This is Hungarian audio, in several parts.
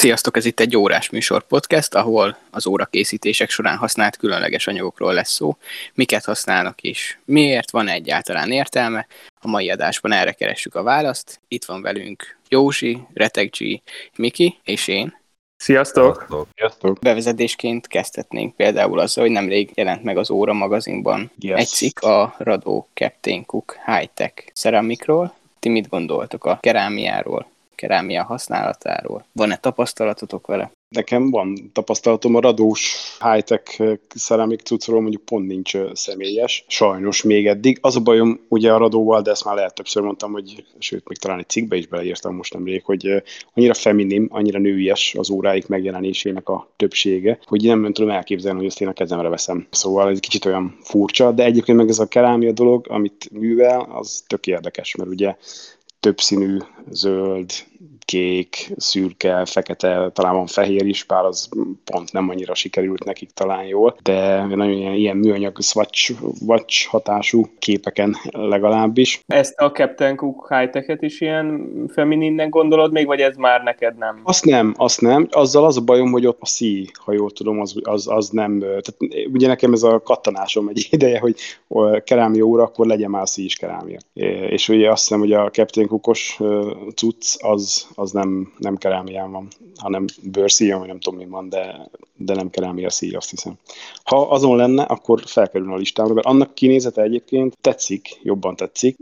Sziasztok, ez itt egy órás műsor podcast, ahol az órakészítések során használt különleges anyagokról lesz szó, miket használnak és miért, van egyáltalán értelme. A mai adásban erre keressük a választ. Itt van velünk Józsi, Retegji, Miki és én. Sziasztok! Sziasztok! Bevezetésként kezdhetnénk például azzal, hogy nemrég jelent meg az Óra magazinban yes. egy cikk a Radó Captain Cook High-Tech ceramikról. Ti mit gondoltok a kerámiáról? Kerámia használatáról. Van-e tapasztalatotok vele? Nekem van tapasztalatom a radós high-tech szeramik cuccról, mondjuk pont nincs személyes, sajnos még eddig. Az a bajom ugye a radóval, de ezt már lehet többször mondtam, hogy sőt, még talán egy cikkbe is beleírtam most nemrég, hogy annyira feminim, annyira nőies az óráik megjelenésének a többsége, hogy nem tudom elképzelni, hogy ezt én a kezemre veszem. Szóval ez kicsit olyan furcsa, de egyébként meg ez a kerámia dolog, amit művel, az tök érdekes, mert ugye többszínű, zöld, kék, szürke, fekete, talán van fehér is, bár az pont nem annyira sikerült nekik talán jól, de nagyon ilyen, ilyen műanyag swatch, watch hatású képeken legalábbis. Ezt a Captain Cook high is ilyen femininnek gondolod még, vagy ez már neked nem? Azt nem, azt nem. Azzal az a bajom, hogy ott a szí, ha jól tudom, az, az, az nem. Tehát ugye nekem ez a kattanásom egy ideje, hogy kerámia óra, akkor legyen már szí is kerámia. És ugye azt hiszem, hogy a Captain Cookos cucc az, az nem, nem kerámián van, hanem bőrszíjon, vagy nem tudom mi van, de, de nem kerámia szíj, azt hiszem. Ha azon lenne, akkor felkerülne a listámra, mert annak kinézete egyébként tetszik, jobban tetszik.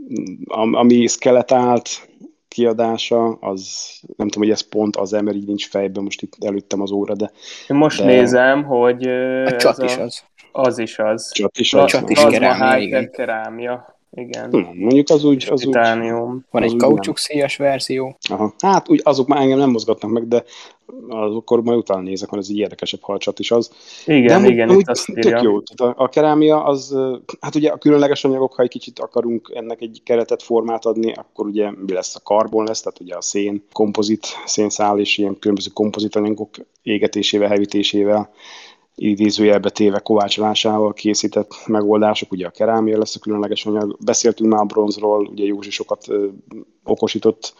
Ami skeletált, kiadása, az nem tudom, hogy ez pont az mert így nincs fejben, most itt előttem az óra, de... Én most de... nézem, hogy... A csat is az. Az is az. Csat is az. Csat is kerámia, igen. kerámia igen. Hm, mondjuk az úgy... Az titánium. Úgy, Van egy kaucsukszíjas verzió. Aha. Hát úgy, azok már engem nem mozgatnak meg, de akkor majd utána nézek, mert ez egy érdekesebb halcsat is az. Igen, de igen, úgy, itt azt írja. Tök jó. Tehát a, a kerámia az, hát ugye a különleges anyagok, ha egy kicsit akarunk ennek egy keretet, formát adni, akkor ugye mi lesz a karbon lesz, tehát ugye a szén, kompozit, szénszál és ilyen különböző kompozit anyagok égetésével, hevítésével idézőjelbe téve kovácsolásával készített megoldások, ugye a kerámia lesz a különleges anyag. Beszéltünk már a bronzról, ugye Józsi sokat okosított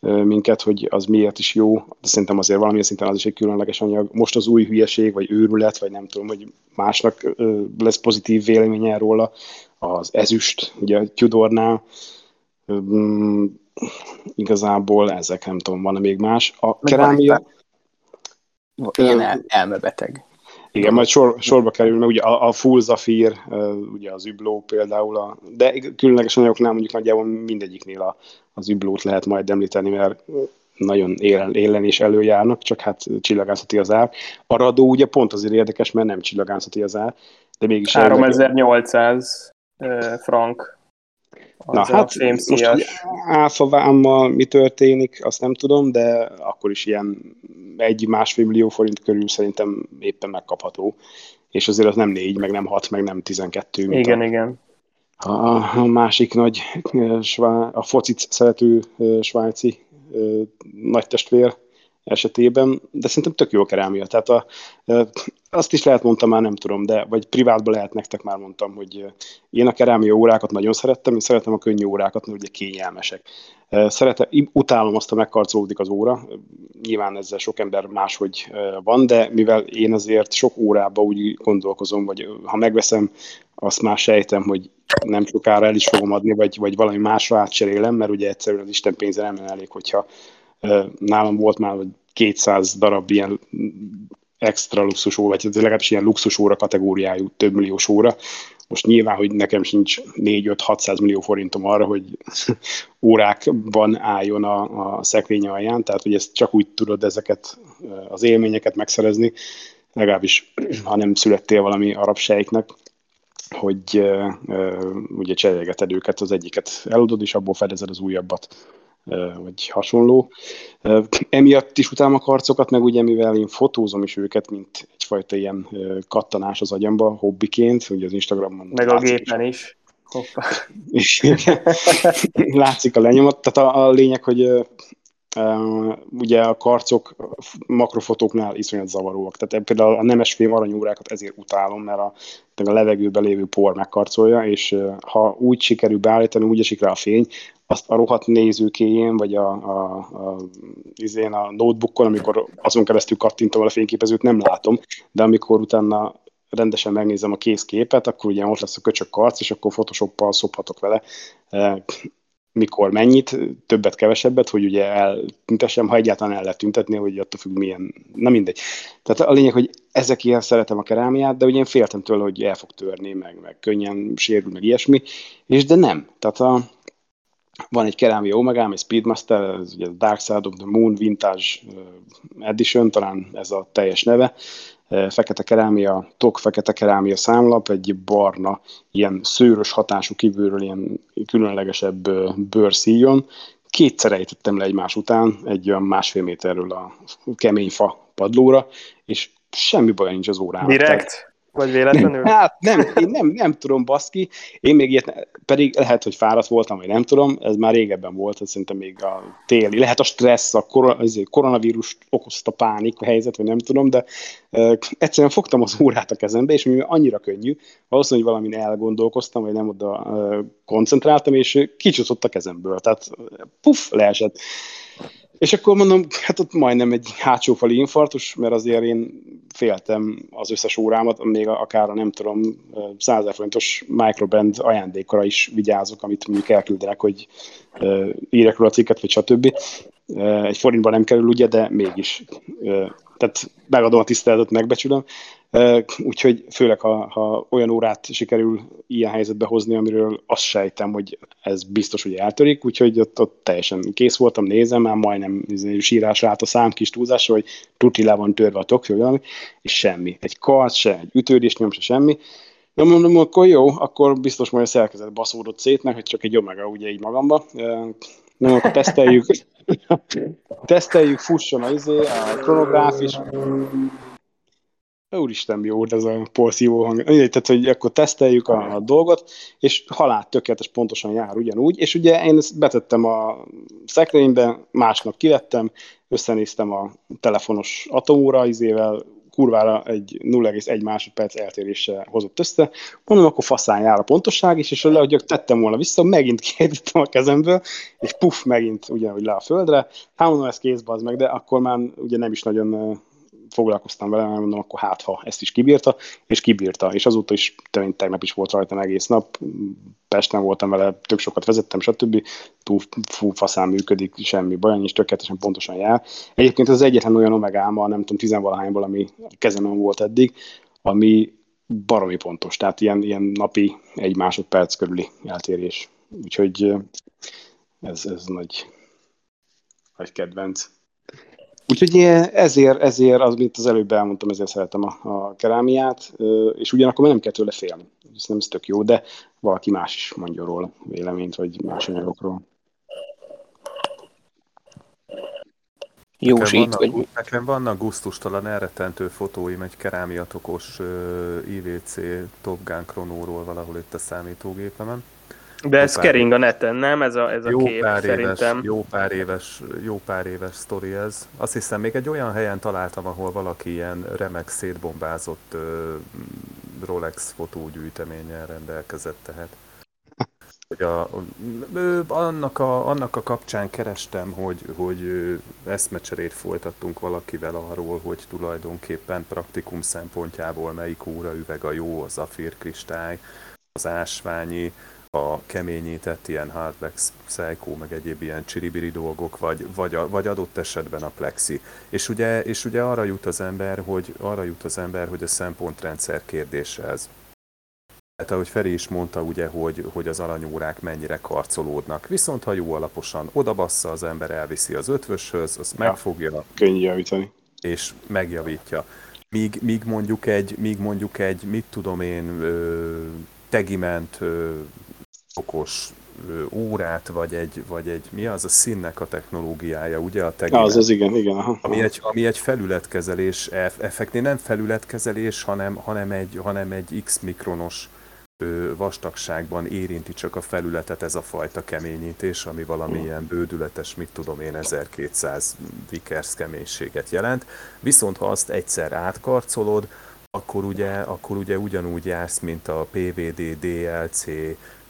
minket, hogy az miért is jó, de szerintem azért valamilyen szinten az is egy különleges anyag. Most az új hülyeség, vagy őrület, vagy nem tudom, hogy másnak lesz pozitív véleménye róla, az ezüst, ugye a Tudornál, mm, igazából ezek nem tudom, van-e még más. A kerámia... Ilyen el, elmebeteg. Igen, majd sor, sorba kerül, mert ugye a, a full zafír, ugye az übló például, a, de különleges anyagoknál mondjuk nagyjából mindegyiknél a, az üblót lehet majd említeni, mert nagyon élen, élen és előjárnak, csak hát csillagászati az ár. A radó ugye pont azért érdekes, mert nem csillagászati az ár, de mégis... 3800 érdekes. frank. Na hát most áfavámmal mi történik, azt nem tudom, de akkor is ilyen egy-másfél millió forint körül szerintem éppen megkapható. És azért az nem négy, meg nem hat, meg nem tizenkettő. Igen, a, igen. A, a másik nagy, a focit szerető svájci nagy testvér esetében, de szerintem tök jó kerámia. Tehát a, azt is lehet mondtam már, nem tudom, de vagy privátban lehet nektek már mondtam, hogy én a kerámia órákat nagyon szerettem, én szeretem a könnyű órákat, mert ugye kényelmesek. Szeretem, utálom azt, ha megkarcolódik az óra, nyilván ezzel sok ember máshogy van, de mivel én azért sok órába úgy gondolkozom, vagy ha megveszem, azt már sejtem, hogy nem sokára el is fogom adni, vagy, vagy valami másra átcserélem, mert ugye egyszerűen az Isten pénze nem elég, hogyha nálam volt már 200 darab ilyen extra luxus óra, vagy legalábbis ilyen luxus óra kategóriájú több milliós óra. Most nyilván, hogy nekem sincs 4-5-600 millió forintom arra, hogy órákban álljon a, a szekrény alján, tehát hogy ezt csak úgy tudod ezeket az élményeket megszerezni, legalábbis ha nem születtél valami arab sejknek, hogy ugye cserélgeted őket, az egyiket eladod, és abból fedezed az újabbat vagy hasonló. Emiatt is utálom a karcokat, meg ugye mivel én fotózom is őket, mint egyfajta ilyen kattanás az agyamba, hobbiként, ugye az Instagramon. Meg a gépen is. is. Hoppa. És látszik a lenyomat. Tehát a, a lényeg, hogy Uh, ugye a karcok makrofotóknál iszonyat zavaróak. Tehát például a nemesfém aranyórákat ezért utálom, mert a, a levegőben lévő por megkarcolja, és ha úgy sikerül beállítani, úgy esik rá a fény, azt a rohadt nézőkéjén, vagy a, a, a, izén a notebookon, amikor azon keresztül kattintom a fényképezőt, nem látom, de amikor utána rendesen megnézem a készképet, akkor ugye ott lesz a köcsök karc, és akkor Photoshoppal szophatok vele mikor mennyit, többet, kevesebbet, hogy ugye eltüntessem, ha egyáltalán el lehet tüntetni, hogy attól függ milyen, na mindegy. Tehát a lényeg, hogy ezekért szeretem a kerámiát, de ugye én féltem tőle, hogy el fog törni, meg, meg könnyen sérül, meg ilyesmi, és de nem. Tehát a, van egy kerámia Omega, egy Speedmaster, ez ugye Dark Side of the Moon Vintage Edition, talán ez a teljes neve, fekete kerámia, tok fekete kerámia számlap, egy barna, ilyen szőrös hatású kívülről ilyen különlegesebb bőrszíjon. Kétszer ejtettem le egymás után egy olyan másfél méterről a kemény fa padlóra, és semmi baj nincs az órán. Direkt? Vagy véletlenül? Hát nem, én nem, nem tudom, baszki. Én még ilyet, pedig lehet, hogy fáradt voltam, vagy nem tudom, ez már régebben volt, ez szerintem még a téli. Lehet a stressz, a koronavírus okozta pánik helyzet, vagy nem tudom, de egyszerűen fogtam az órát a kezembe, és mivel annyira könnyű, valószínűleg valamin elgondolkoztam, vagy nem oda uh, koncentráltam, és kicsutott a kezemből. Tehát puff, leesett. És akkor mondom, hát ott majdnem egy hátsófali infartus, mert azért én féltem az összes órámat, még akár a nem tudom, 100 forintos microband ajándékra is vigyázok, amit mondjuk elküldenek, hogy írek róla cikket, vagy stb. Egy forintban nem kerül, ugye, de mégis. Tehát megadom a tiszteletet, megbecsülöm. Úgyhogy főleg, ha, ha olyan órát sikerül ilyen helyzetbe hozni, amiről azt sejtem, hogy ez biztos, hogy eltörik, úgyhogy ott, ott teljesen kész voltam, nézem, már majdnem izé, sírásra állt a szám kis túlzásra, hogy tuti le van törve a valami, és semmi. Egy karc se, egy ütődés nyom se, semmi. Ja, mondom, akkor jó, akkor biztos majd a szerkezet baszódott szét, hogy csak egy omega ugye így magamba. Na, akkor teszteljük, teszteljük, fusson a, izé, a kronográf is. Úristen, jó ez a porszívó hang. Tehát, hogy akkor teszteljük a, dolgot, és halál tökéletes pontosan jár ugyanúgy, és ugye én ezt betettem a szekrénybe, másnap kivettem, összenéztem a telefonos atomóra izével, kurvára egy 0,1 másodperc eltérése hozott össze. Mondom, akkor faszán jár a pontosság is, és hogy tettem volna vissza, megint kiejtettem a kezemből, és puff, megint ugyanúgy le a földre. Hát mondom, ez kézbe az meg, de akkor már ugye nem is nagyon foglalkoztam vele, mert mondom, akkor hát, ha ezt is kibírta, és kibírta, és azóta is tényleg tegnap is volt rajta egész nap, Pesten voltam vele, tök sokat vezettem, stb. Túl fú, faszán működik, semmi baj, nincs tökéletesen pontosan jár. Egyébként az egyetlen olyan omegáma, nem tudom, tizenvalahányból, ami kezemen volt eddig, ami baromi pontos, tehát ilyen, ilyen napi egy másodperc körüli eltérés. Úgyhogy ez, ez nagy, nagy kedvenc. Úgyhogy ezért, ezért, az, mint az előbb elmondtam, ezért szeretem a, a kerámiát, és ugyanakkor nem kell tőle félni. Ez nem ez tök jó, de valaki más is mondja róla véleményt, vagy más anyagokról. Jósít, nekem vannak, vagy... Nekem vannak gusztustalan elrettentő fotóim egy kerámiatokos uh, IVC Top Gun kronóról valahol itt a számítógépemen. De ez kering a neten, nem? Ez a, ez a jó kép pár szerintem. Éves, jó, pár éves, jó pár éves sztori ez. Azt hiszem, még egy olyan helyen találtam, ahol valaki ilyen remek szétbombázott uh, Rolex fotógyűjteménnyel rendelkezett, tehát hogy a, annak, a, annak a kapcsán kerestem, hogy, hogy eszmecserét folytattunk valakivel arról, hogy tulajdonképpen praktikum szempontjából melyik üveg a jó, az afírkristály, az ásványi, a keményített ilyen hardback Psycho, meg egyéb ilyen csiribiri dolgok, vagy, vagy, a, vagy adott esetben a plexi. És ugye, és ugye arra jut az ember, hogy arra jut az ember, hogy a szempontrendszer kérdése ez. Tehát ahogy Feri is mondta, ugye, hogy, hogy az aranyórák mennyire karcolódnak. Viszont ha jó alaposan odabassza az ember, elviszi az ötvöshöz, azt ja, megfogja. Könnyű javítani. És megjavítja. Míg, míg, mondjuk egy, míg mondjuk egy, mit tudom én, ö, tegiment ö, okos órát, vagy egy, vagy egy, mi az a színnek a technológiája, ugye a tegiment, Az, az igen, igen. Aha. Ami egy, ami egy felületkezelés, effektív nem felületkezelés, hanem, hanem, egy, hanem egy x mikronos vastagságban érinti csak a felületet ez a fajta keményítés, ami valamilyen bődületes, mit tudom én, 1200 Vickers keménységet jelent. Viszont ha azt egyszer átkarcolod, akkor ugye, akkor ugye ugyanúgy jársz, mint a PVD, DLC,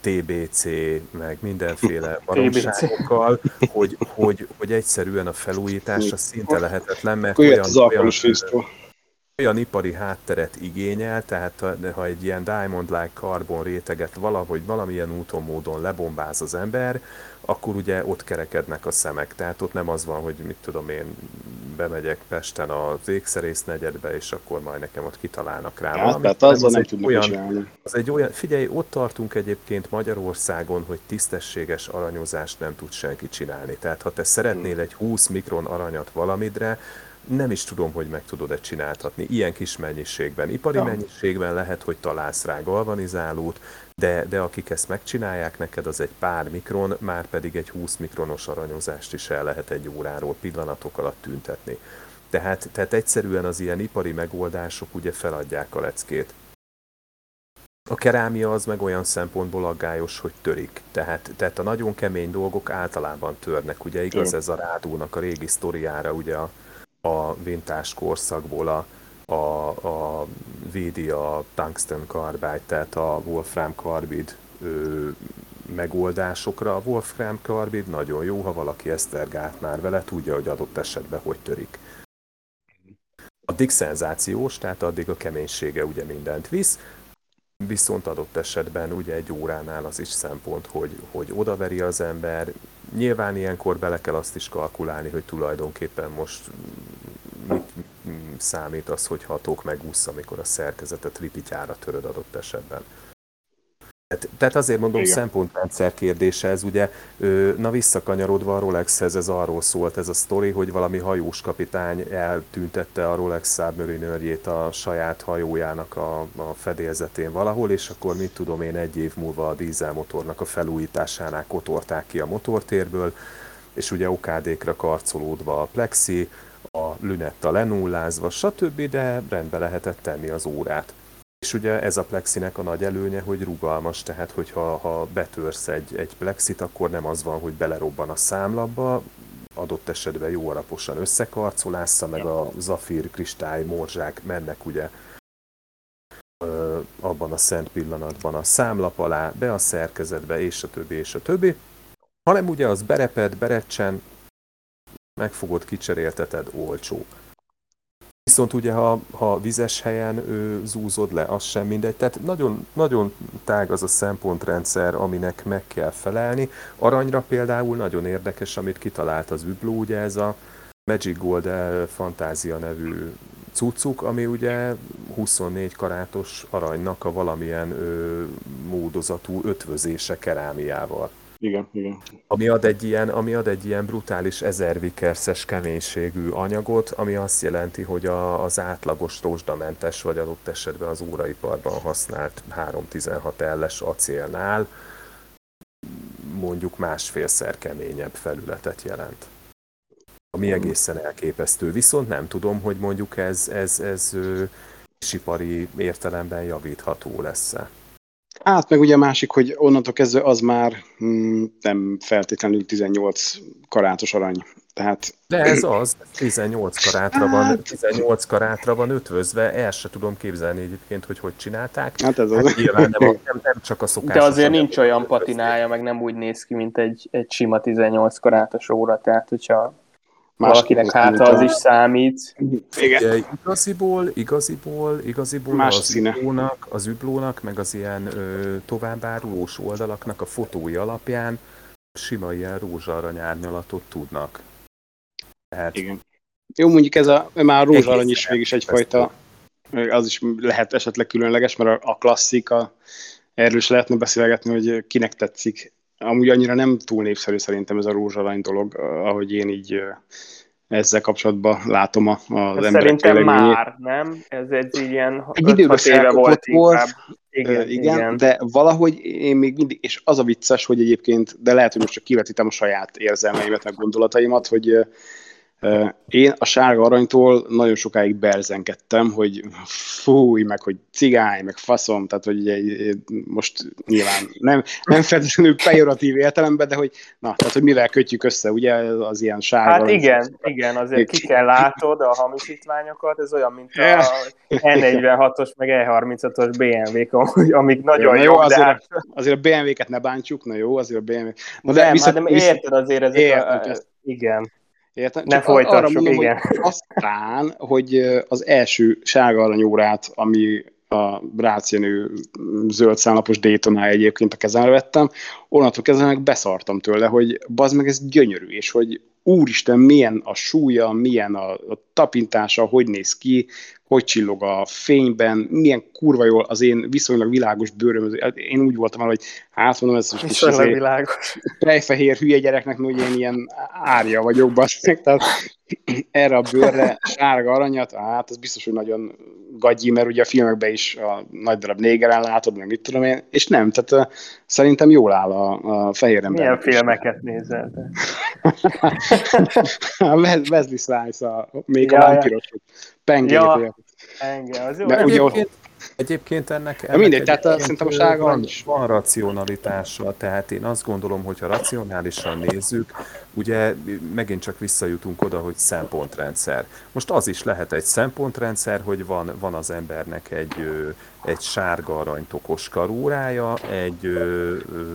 TBC, meg mindenféle baromságokkal, hogy, hogy, hogy egyszerűen a felújításra szinte lehetetlen, mert olyan, olyan, olyan ipari hátteret igényel, tehát ha egy ilyen diamond-like karbon réteget valahogy valamilyen úton, módon lebombáz az ember, akkor ugye ott kerekednek a szemek. Tehát ott nem az van, hogy mit tudom én, bemegyek Pesten az ékszerész negyedbe, és akkor majd nekem ott kitalálnak rá hát, Tehát azzal az nem tudnak olyan, Az egy olyan, figyelj, ott tartunk egyébként Magyarországon, hogy tisztességes aranyozást nem tud senki csinálni. Tehát ha te szeretnél egy 20 mikron aranyat valamidre, nem is tudom, hogy meg tudod-e csináltatni ilyen kis mennyiségben. Ipari ja. mennyiségben lehet, hogy találsz rá galvanizálót, de, de akik ezt megcsinálják neked, az egy pár mikron, már pedig egy 20 mikronos aranyozást is el lehet egy óráról pillanatok alatt tüntetni. Tehát, tehát egyszerűen az ilyen ipari megoldások ugye feladják a leckét. A kerámia az meg olyan szempontból aggályos, hogy törik. Tehát, tehát a nagyon kemény dolgok általában törnek. Ugye igaz ez a rádónak a régi sztoriára, ugye a, a vintás korszakból a, a, a védi a tungsten carbide, tehát a wolfram carbide ö, megoldásokra. A wolfram carbide nagyon jó, ha valaki esztergált már vele, tudja, hogy adott esetben hogy törik. Addig szenzációs, tehát addig a keménysége ugye mindent visz, viszont adott esetben ugye egy óránál az is szempont, hogy, hogy odaveri az ember. Nyilván ilyenkor bele kell azt is kalkulálni, hogy tulajdonképpen most mit számít az, hogy hatók megúsz, amikor a szerkezetet ripityára töröd adott esetben. Tehát, tehát azért mondom, Igen. szempontrendszer kérdése ez ugye, na visszakanyarodva a Rolexhez, ez arról szólt ez a sztori, hogy valami hajós kapitány eltüntette a Rolex Submariner a saját hajójának a, a fedélzetén valahol, és akkor mit tudom én, egy év múlva a dízelmotornak a felújításánál kotorták ki a motortérből, és ugye okádékra karcolódva a plexi, a lünetta lenullázva, stb., de rendbe lehetett tenni az órát. És ugye ez a plexinek a nagy előnye, hogy rugalmas, tehát hogyha ha betörsz egy, egy plexit, akkor nem az van, hogy belerobban a számlapba, adott esetben jó alaposan összekarcolásza, meg a zafír kristály morzsák mennek ugye abban a szent pillanatban a számlap alá, be a szerkezetbe, és a többi, és a többi, hanem ugye az bereped, berecsen, megfogod, kicserélteted, olcsó. Viszont ugye, ha, ha vizes helyen ő, zúzod le, az sem mindegy. Tehát nagyon, nagyon tág az a szempontrendszer, aminek meg kell felelni. Aranyra például nagyon érdekes, amit kitalált az Übló, ugye ez a Magic Gold Fantázia nevű cuccuk, ami ugye 24 karátos aranynak a valamilyen ö, módozatú ötvözése kerámiával. Igen, igen. Ami ad egy ilyen, ami ad egy ilyen brutális ezervikerszes keménységű anyagot, ami azt jelenti, hogy a, az átlagos rózsdamentes vagy adott esetben az óraiparban használt 316 elles acélnál mondjuk másfélszer keményebb felületet jelent. Ami egészen elképesztő. Viszont nem tudom, hogy mondjuk ez, ez, ez, ez ipari értelemben javítható lesz-e. Hát meg ugye a másik, hogy onnantól kezdve az már mm, nem feltétlenül 18 karátos arany. Tehát... De ez az, 18 karátra hát... van, 18 karátra van ötvözve, el se tudom képzelni egyébként, hogy hogy csinálták. Hát ez az. Hát nyilván nem, nem, nem csak a szokás. De azért nincs olyan patinája, meg nem úgy néz ki, mint egy, egy sima 18 karátos óra, tehát hogyha Más valakinek hát az is számít. Igen. Ugye, igaziból, igaziból, igaziból Más az színe. üblónak, az üblónak, meg az ilyen ö, továbbárulós oldalaknak a fotói alapján sima ilyen rózsarany árnyalatot tudnak. Tehát... Igen. Jó, mondjuk ez a, már a rózsarany is mégis egyfajta, az is lehet esetleg különleges, mert a, a klasszika, erről is lehetne beszélgetni, hogy kinek tetszik amúgy annyira nem túl népszerű szerintem ez a rózsalany dolog, ahogy én így ezzel kapcsolatban látom a, az emberek Szerintem véleményét. már, nem? Ez egy ilyen egy időben éve volt, volt igen, igen, igen, de valahogy én még mindig, és az a vicces, hogy egyébként, de lehet, hogy most csak kivetítem a saját érzelmeimet, meg gondolataimat, hogy Én a sárga aranytól nagyon sokáig berzenkedtem, hogy fúj, meg hogy cigány, meg faszom, tehát hogy ugye, most nyilván nem, nem feltétlenül pejoratív értelemben, de hogy na, tehát hogy mivel kötjük össze, ugye az ilyen sárga Hát igen, igen, azért ki kell látod a hamisítványokat, ez olyan, mint a E46-os meg E35-os BMW-k, amik nagyon jó, jó azért, hát... azért a BMW-ket ne bántjuk, na jó, azért a BMW. Na de nem, viszont, hát nem érted azért ezek érted, a, igen. Értem? Ne Csak folytassuk, arra mondom, igen. Hogy aztán, hogy az első sárga aranyórát, ami a Brácjenő zöld számlapos daytona egyébként a kezemre vettem, onnantól kezdve meg beszartam tőle, hogy bazd meg ez gyönyörű, és hogy úristen, milyen a súlya, milyen a, a tapintása, hogy néz ki, hogy csillog a fényben, milyen kurva jól az én viszonylag világos bőröm, én úgy voltam el, hogy hát mondom, ez most is azért, világos. hülye gyereknek, hogy én ilyen árja vagyok, basszak, tehát erre a bőrre sárga aranyat, hát ez biztos, hogy nagyon gagyi, mert ugye a filmekben is a nagy darab négeren látod, meg mit tudom én, és nem, tehát uh, szerintem jól áll a, a fehér ember. Milyen filmeket nézel? Wesley Slice, a, még ja, a vámpirosok. Pengélyt ja, Engem, az jó. De ugye, Egyébként ennek, ennek mindegy, tehát a, szerintem a sárga van, van racionalitása, tehát én azt gondolom, hogy ha racionálisan nézzük, ugye megint csak visszajutunk oda, hogy szempontrendszer. Most az is lehet egy szempontrendszer, hogy van, van az embernek egy, egy sárga arany tokos karórája, egy,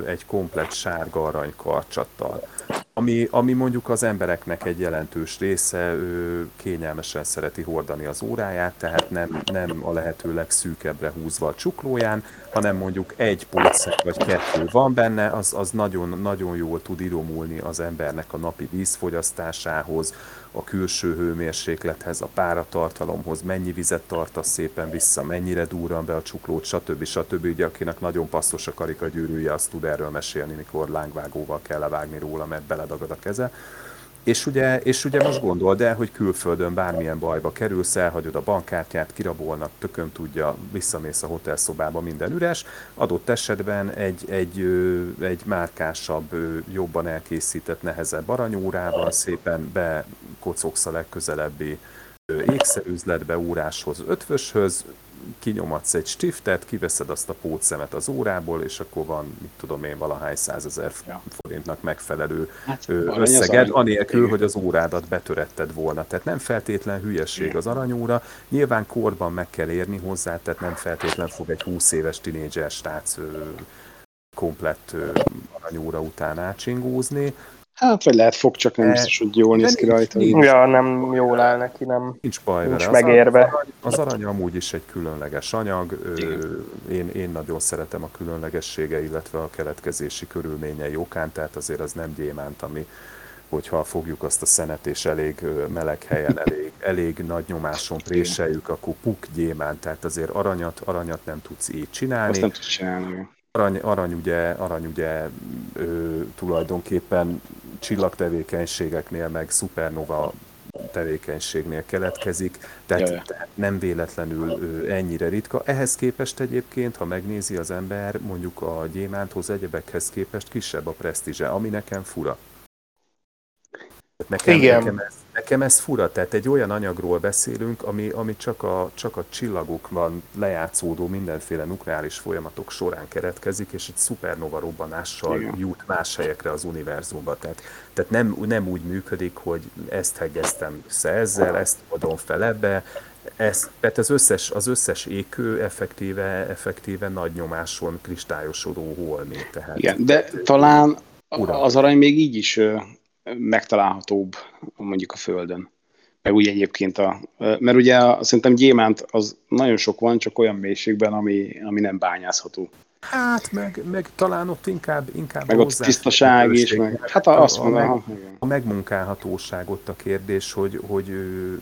egy komplet sárga arany karcsattal. Ami, ami mondjuk az embereknek egy jelentős része ő kényelmesen szereti hordani az óráját, tehát nem, nem a lehető legszűkebbre húzva a csuklóján, hanem mondjuk egy polcek vagy kettő van benne, az, az nagyon, nagyon jól tud idomulni az embernek a napi vízfogyasztásához, a külső hőmérséklethez, a páratartalomhoz, mennyi vizet tartasz szépen vissza, mennyire durran be a csuklót, stb. stb. Ugye akinek nagyon passzos a karikagyűrűje, azt tud erről mesélni, mikor lángvágóval kell levágni róla, mert beledagad a keze. És ugye, és ugye most gondold el, hogy külföldön bármilyen bajba kerülsz, elhagyod a bankkártyát, kirabolnak, tököm tudja, visszamész a hotelszobába, minden üres. Adott esetben egy, egy, egy márkásabb, jobban elkészített, nehezebb aranyórával szépen bekocogsz a legközelebbi ékszerüzletbe, óráshoz, ötvöshöz, kinyomadsz egy stiftet, kiveszed azt a pótszemet az órából, és akkor van, mit tudom én, valahány százezer forintnak megfelelő hát, összeged, anélkül, hogy az órádat betöretted volna. Tehát nem feltétlen hülyeség az aranyóra, nyilván korban meg kell érni hozzá, tehát nem feltétlen fog egy 20 éves tinédzser srác komplett aranyóra után átsingózni, Hát, vagy lehet fog, csak nem biztos, hogy jól néz ki rajta. Nincs, ja, nem jól áll neki, nem nincs baj nincs vele. megérve. Az arany, az arany amúgy is egy különleges anyag. Én, én nagyon szeretem a különlegessége, illetve a keletkezési körülményei okán, tehát azért az nem gyémánt, ami hogyha fogjuk azt a szenet és elég meleg helyen, elég, elég nagy nyomáson préseljük, akkor puk gyémánt, tehát azért aranyat, aranyat nem tudsz így csinálni. Azt nem tudsz csinálni. Arany, arany ugye, arany ugye ö, tulajdonképpen csillagtevékenységeknél, meg szupernova tevékenységnél keletkezik, tehát Jaj. nem véletlenül ennyire ritka. Ehhez képest egyébként, ha megnézi az ember, mondjuk a gyémánthoz, egyebekhez képest kisebb a presztízse, ami nekem fura. Nekem, Igen. nekem, ez, nekem ez fura, tehát egy olyan anyagról beszélünk, ami, ami csak, a, csak a csillagokban lejátszódó mindenféle nukleáris folyamatok során keretkezik, és egy szupernova robbanással Igen. jut más helyekre az univerzumba. Tehát, tehát nem, nem úgy működik, hogy ezt hegeztem össze ezzel, ezt adom fel ebbe, ez, tehát az összes, az összes ékő effektíve, effektíve nagy nyomáson kristályosodó holmi. Tehát, Igen, de talán az arany még így is megtalálhatóbb mondjuk a Földön. Meg úgy egyébként a, mert ugye szerintem gyémánt az nagyon sok van, csak olyan mélységben, ami, ami nem bányázható. Hát, meg, meg talán ott inkább, inkább meg ott tisztaság is, meg, hát a, azt mondom, a, meg, a megmunkálhatóság ott a kérdés, hogy, hogy,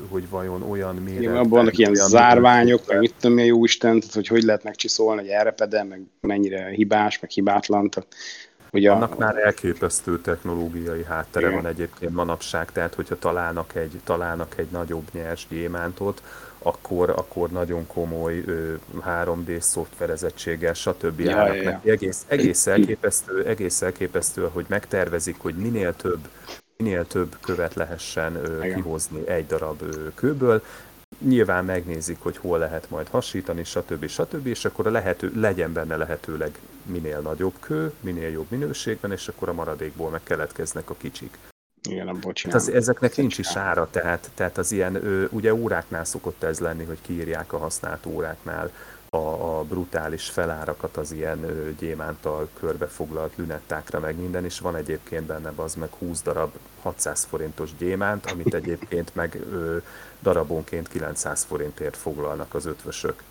hogy vajon olyan méretben... Igen, abban vannak ilyen zárványok, meg mit tudom, jó Isten, tehát, hogy hogy lehet megcsiszolni, hogy elrepede, meg mennyire hibás, meg hibátlan, tehát Ugye Annak már elképesztő technológiai háttere igen. van egyébként manapság, tehát hogyha találnak egy, találnak egy nagyobb nyers gyémántot, akkor, akkor nagyon komoly ö, 3D szoftverezettséggel, stb. Ja, állnak ja, ja. Egész, egész, elképesztő, egész elképesztő, hogy megtervezik, hogy minél több minél több követ lehessen Igen. kihozni egy darab kőből. Nyilván megnézik, hogy hol lehet majd hasítani, stb. stb. és akkor a lehető, legyen benne lehetőleg minél nagyobb kő, minél jobb minőségben, és akkor a maradékból meg keletkeznek a kicsik. Igen, abból hát az, ezeknek nincs is ára, tehát, tehát az ilyen, ugye óráknál szokott ez lenni, hogy kiírják a használt óráknál a, a brutális felárakat az ilyen ö, gyémántal körbefoglalt lünettákra, meg minden, és van egyébként benne az meg 20 darab 600 forintos gyémánt, amit egyébként meg ö, darabonként 900 forintért foglalnak az ötvösök.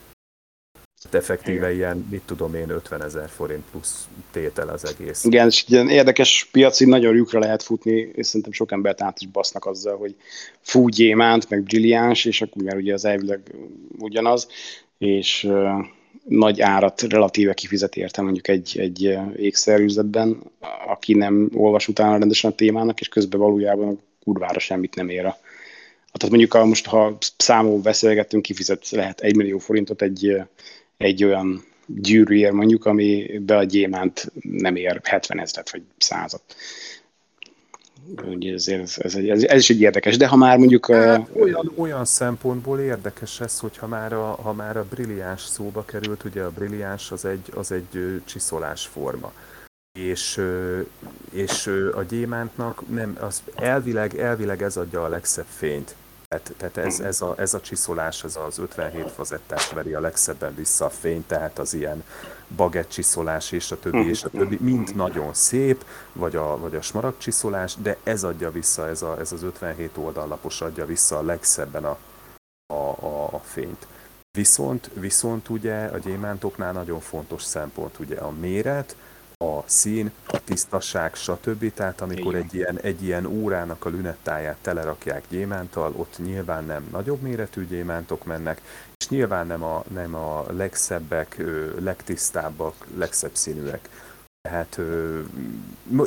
Tehát effektíve Igen. ilyen, mit tudom én, 50 ezer forint plusz tétel az egész. Igen, és ilyen érdekes piaci, nagyon lyukra lehet futni, és szerintem sok embert át is basznak azzal, hogy fú gyémánt, meg brilliáns, és akkor mert ugye az elvileg ugyanaz, és nagy árat relatíve kifizet érte mondjuk egy, egy ékszerűzetben, aki nem olvas utána rendesen a témának, és közben valójában kurvára semmit nem ér a tehát mondjuk a, most, ha számol beszélgettünk, kifizet lehet egy millió forintot egy, egy olyan gyűrűért mondjuk, ami be a gyémánt nem ér 70 ezeret vagy százat. Ugye ez, ez, ez, ez, is egy érdekes, de ha már mondjuk... Hát, uh, olyan, olyan szempontból érdekes ez, hogy ha már a, ha már a brilliáns szóba került, ugye a brilliáns az egy, az egy csiszolás forma. És, és a gyémántnak nem, az elvileg, elvileg ez adja a legszebb fényt. Tehát, tehát ez, ez, a, ez a csiszolás, az az 57 fazettás veri a legszebben vissza a fényt, tehát az ilyen bagett csiszolás és a többi, és a többi, mind nagyon szép, vagy a, vagy a smaragd csiszolás, de ez adja vissza, ez, a, ez az 57 oldallapos adja vissza a legszebben a, a, a, a fényt. Viszont, viszont ugye a gyémántoknál nagyon fontos szempont ugye a méret, a szín, a tisztaság, stb. Tehát amikor egy ilyen, egy ilyen órának a lünettáját telerakják gyémántal, ott nyilván nem nagyobb méretű gyémántok mennek, és nyilván nem a, nem a legszebbek, legtisztábbak, legszebb színűek. Tehát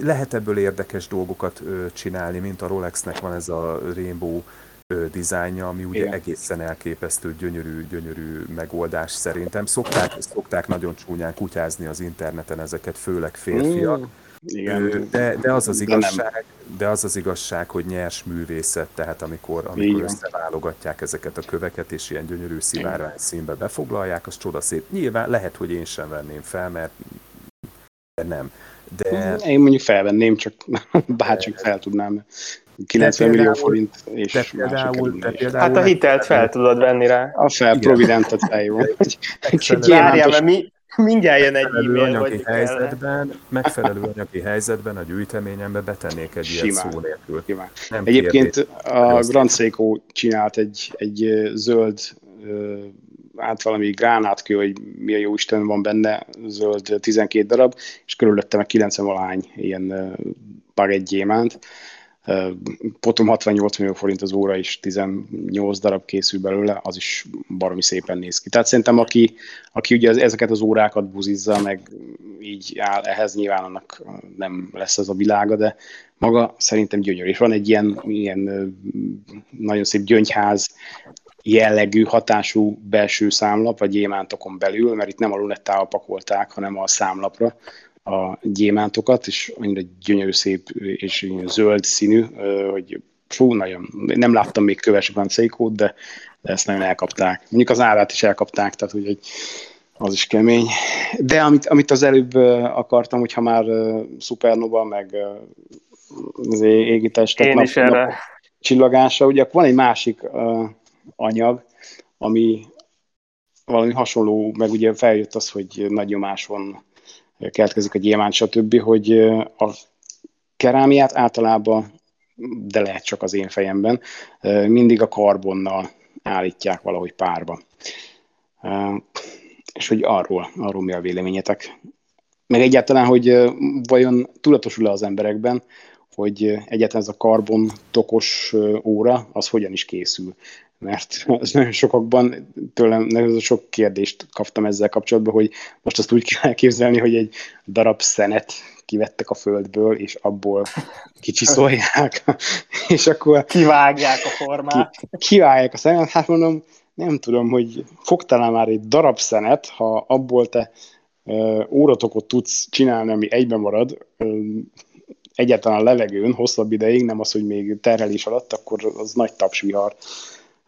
lehet ebből érdekes dolgokat csinálni, mint a Rolexnek van ez a Rainbow dizájnja, ami ugye Igen. egészen elképesztő, gyönyörű, gyönyörű megoldás szerintem. Szokták, szokták nagyon csúnyán kutyázni az interneten ezeket, főleg férfiak. Mm. Igen. De, de, az az igazság, de az az igazság, hogy nyers művészet, tehát amikor, amikor összeválogatják ezeket a köveket, és ilyen gyönyörű szivárvány színbe befoglalják, az csodaszép. Nyilván lehet, hogy én sem venném fel, mert nem. De... Én mondjuk felvenném, csak bárcsak fel tudnám 90 millió például, forint, és például, például Hát a hitelt fel tudod venni rá. A fel, Providentet fel, jó. Várjál, mert mi, mindjárt jön egy e-mail, anyagi helyzetben, megfelelő anyagi helyzetben a gyűjteményembe betennék egy Simán. ilyen szó nélkül. Nem Egyébként kérdés. a Grand Seiko csinált egy, egy zöld át valami gránátkő, hogy mi a jó Isten van benne, zöld 12 darab, és körülötte meg 90 valány ilyen baguette gyémánt Potom 68 millió forint az óra is, 18 darab készül belőle, az is baromi szépen néz ki. Tehát szerintem aki, aki ugye ezeket az órákat buzizza, meg így áll ehhez, nyilván annak nem lesz ez a világa, de maga szerintem gyönyörű. És van egy ilyen, ilyen nagyon szép gyöngyház jellegű, hatású belső számlap, vagy gyémántokon belül, mert itt nem a lunettával pakolták, hanem a számlapra, a gyémántokat, és annyira gyönyörű szép és zöld színű, hogy fú, nagyon, nem láttam még kövesben Seikót, de, de ezt nagyon elkapták. Mondjuk az árát is elkapták, tehát úgy, hogy az is kemény. De amit, amit az előbb akartam, hogyha már Supernova, meg az égitestek nap, nap csillagása, ugye van egy másik uh, anyag, ami valami hasonló, meg ugye feljött az, hogy nagy nyomás van keletkezik a gyémánt, stb., hogy a kerámiát általában, de lehet csak az én fejemben, mindig a karbonnal állítják valahogy párba. És hogy arról, arról mi a véleményetek? Meg egyáltalán, hogy vajon tudatosul-e az emberekben, hogy egyáltalán ez a karbon tokos óra, az hogyan is készül mert az nagyon sokakban tőlem nagyon sok kérdést kaptam ezzel kapcsolatban, hogy most azt úgy kell elképzelni, hogy egy darab szenet kivettek a földből, és abból kicsiszolják, és akkor... Kivágják a formát. Ki, kivágják a szenet, hát mondom, nem tudom, hogy fogtál már egy darab szenet, ha abból te ö, óratokot tudsz csinálni, ami egyben marad, ö, egyáltalán a levegőn hosszabb ideig, nem az, hogy még terhelés alatt, akkor az nagy tapsvihar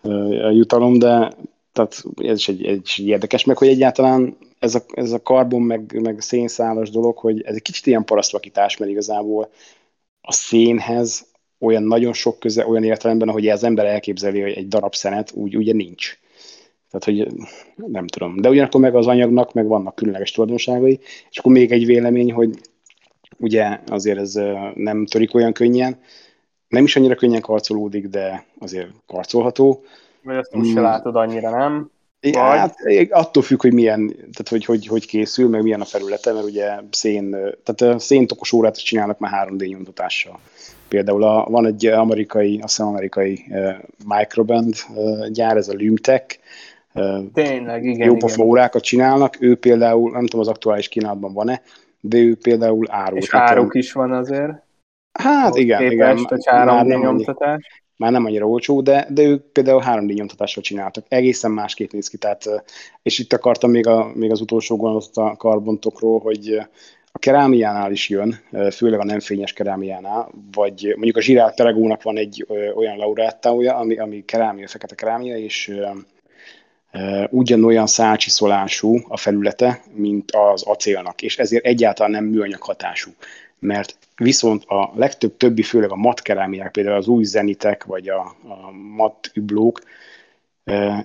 a jutalom, de tehát ez is egy, egy érdekes, meg hogy egyáltalán ez a, ez a karbon, meg, meg szénszálas dolog, hogy ez egy kicsit ilyen parasztvakítás, mert igazából a szénhez olyan nagyon sok köze, olyan értelemben, ahogy az ember elképzeli, hogy egy darab szenet, úgy ugye nincs. Tehát, hogy nem tudom. De ugyanakkor meg az anyagnak meg vannak különleges tulajdonságai, és akkor még egy vélemény, hogy ugye azért ez nem törik olyan könnyen, nem is annyira könnyen karcolódik, de azért karcolható. Vagy azt most mm. se látod annyira, nem? Ja, hát attól függ, hogy milyen, tehát hogy, hogy, hogy készül, meg milyen a felülete, mert ugye szén, tehát széntokos órát is csinálnak már 3D nyomtatással. Például a, van egy amerikai, azt hiszem amerikai uh, microband uh, gyár, ez a Lumtech, Tényleg, igen. Jó pofa órákat csinálnak, ő például, nem tudom az aktuális kínálatban van-e, de ő például árul. És áruk is van azért. Hát igen, igen. Már nem, nyomtatás. már nem annyira olcsó, de, de ők például 3D nyomtatással csináltak. Egészen másképp néz ki. Tehát, és itt akartam még, a, még az utolsó gondolatot a karbontokról, hogy a kerámiánál is jön, főleg a nem fényes kerámiánál, vagy mondjuk a Zsirál Peregónak van egy olyan laureátája, ami, ami kerámia, fekete kerámia, és ugyanolyan szálcsiszolású a felülete, mint az acélnak, és ezért egyáltalán nem műanyag hatású. Mert viszont a legtöbb többi, főleg a matkerámiák, például az új zenitek, vagy a, a mat üblók,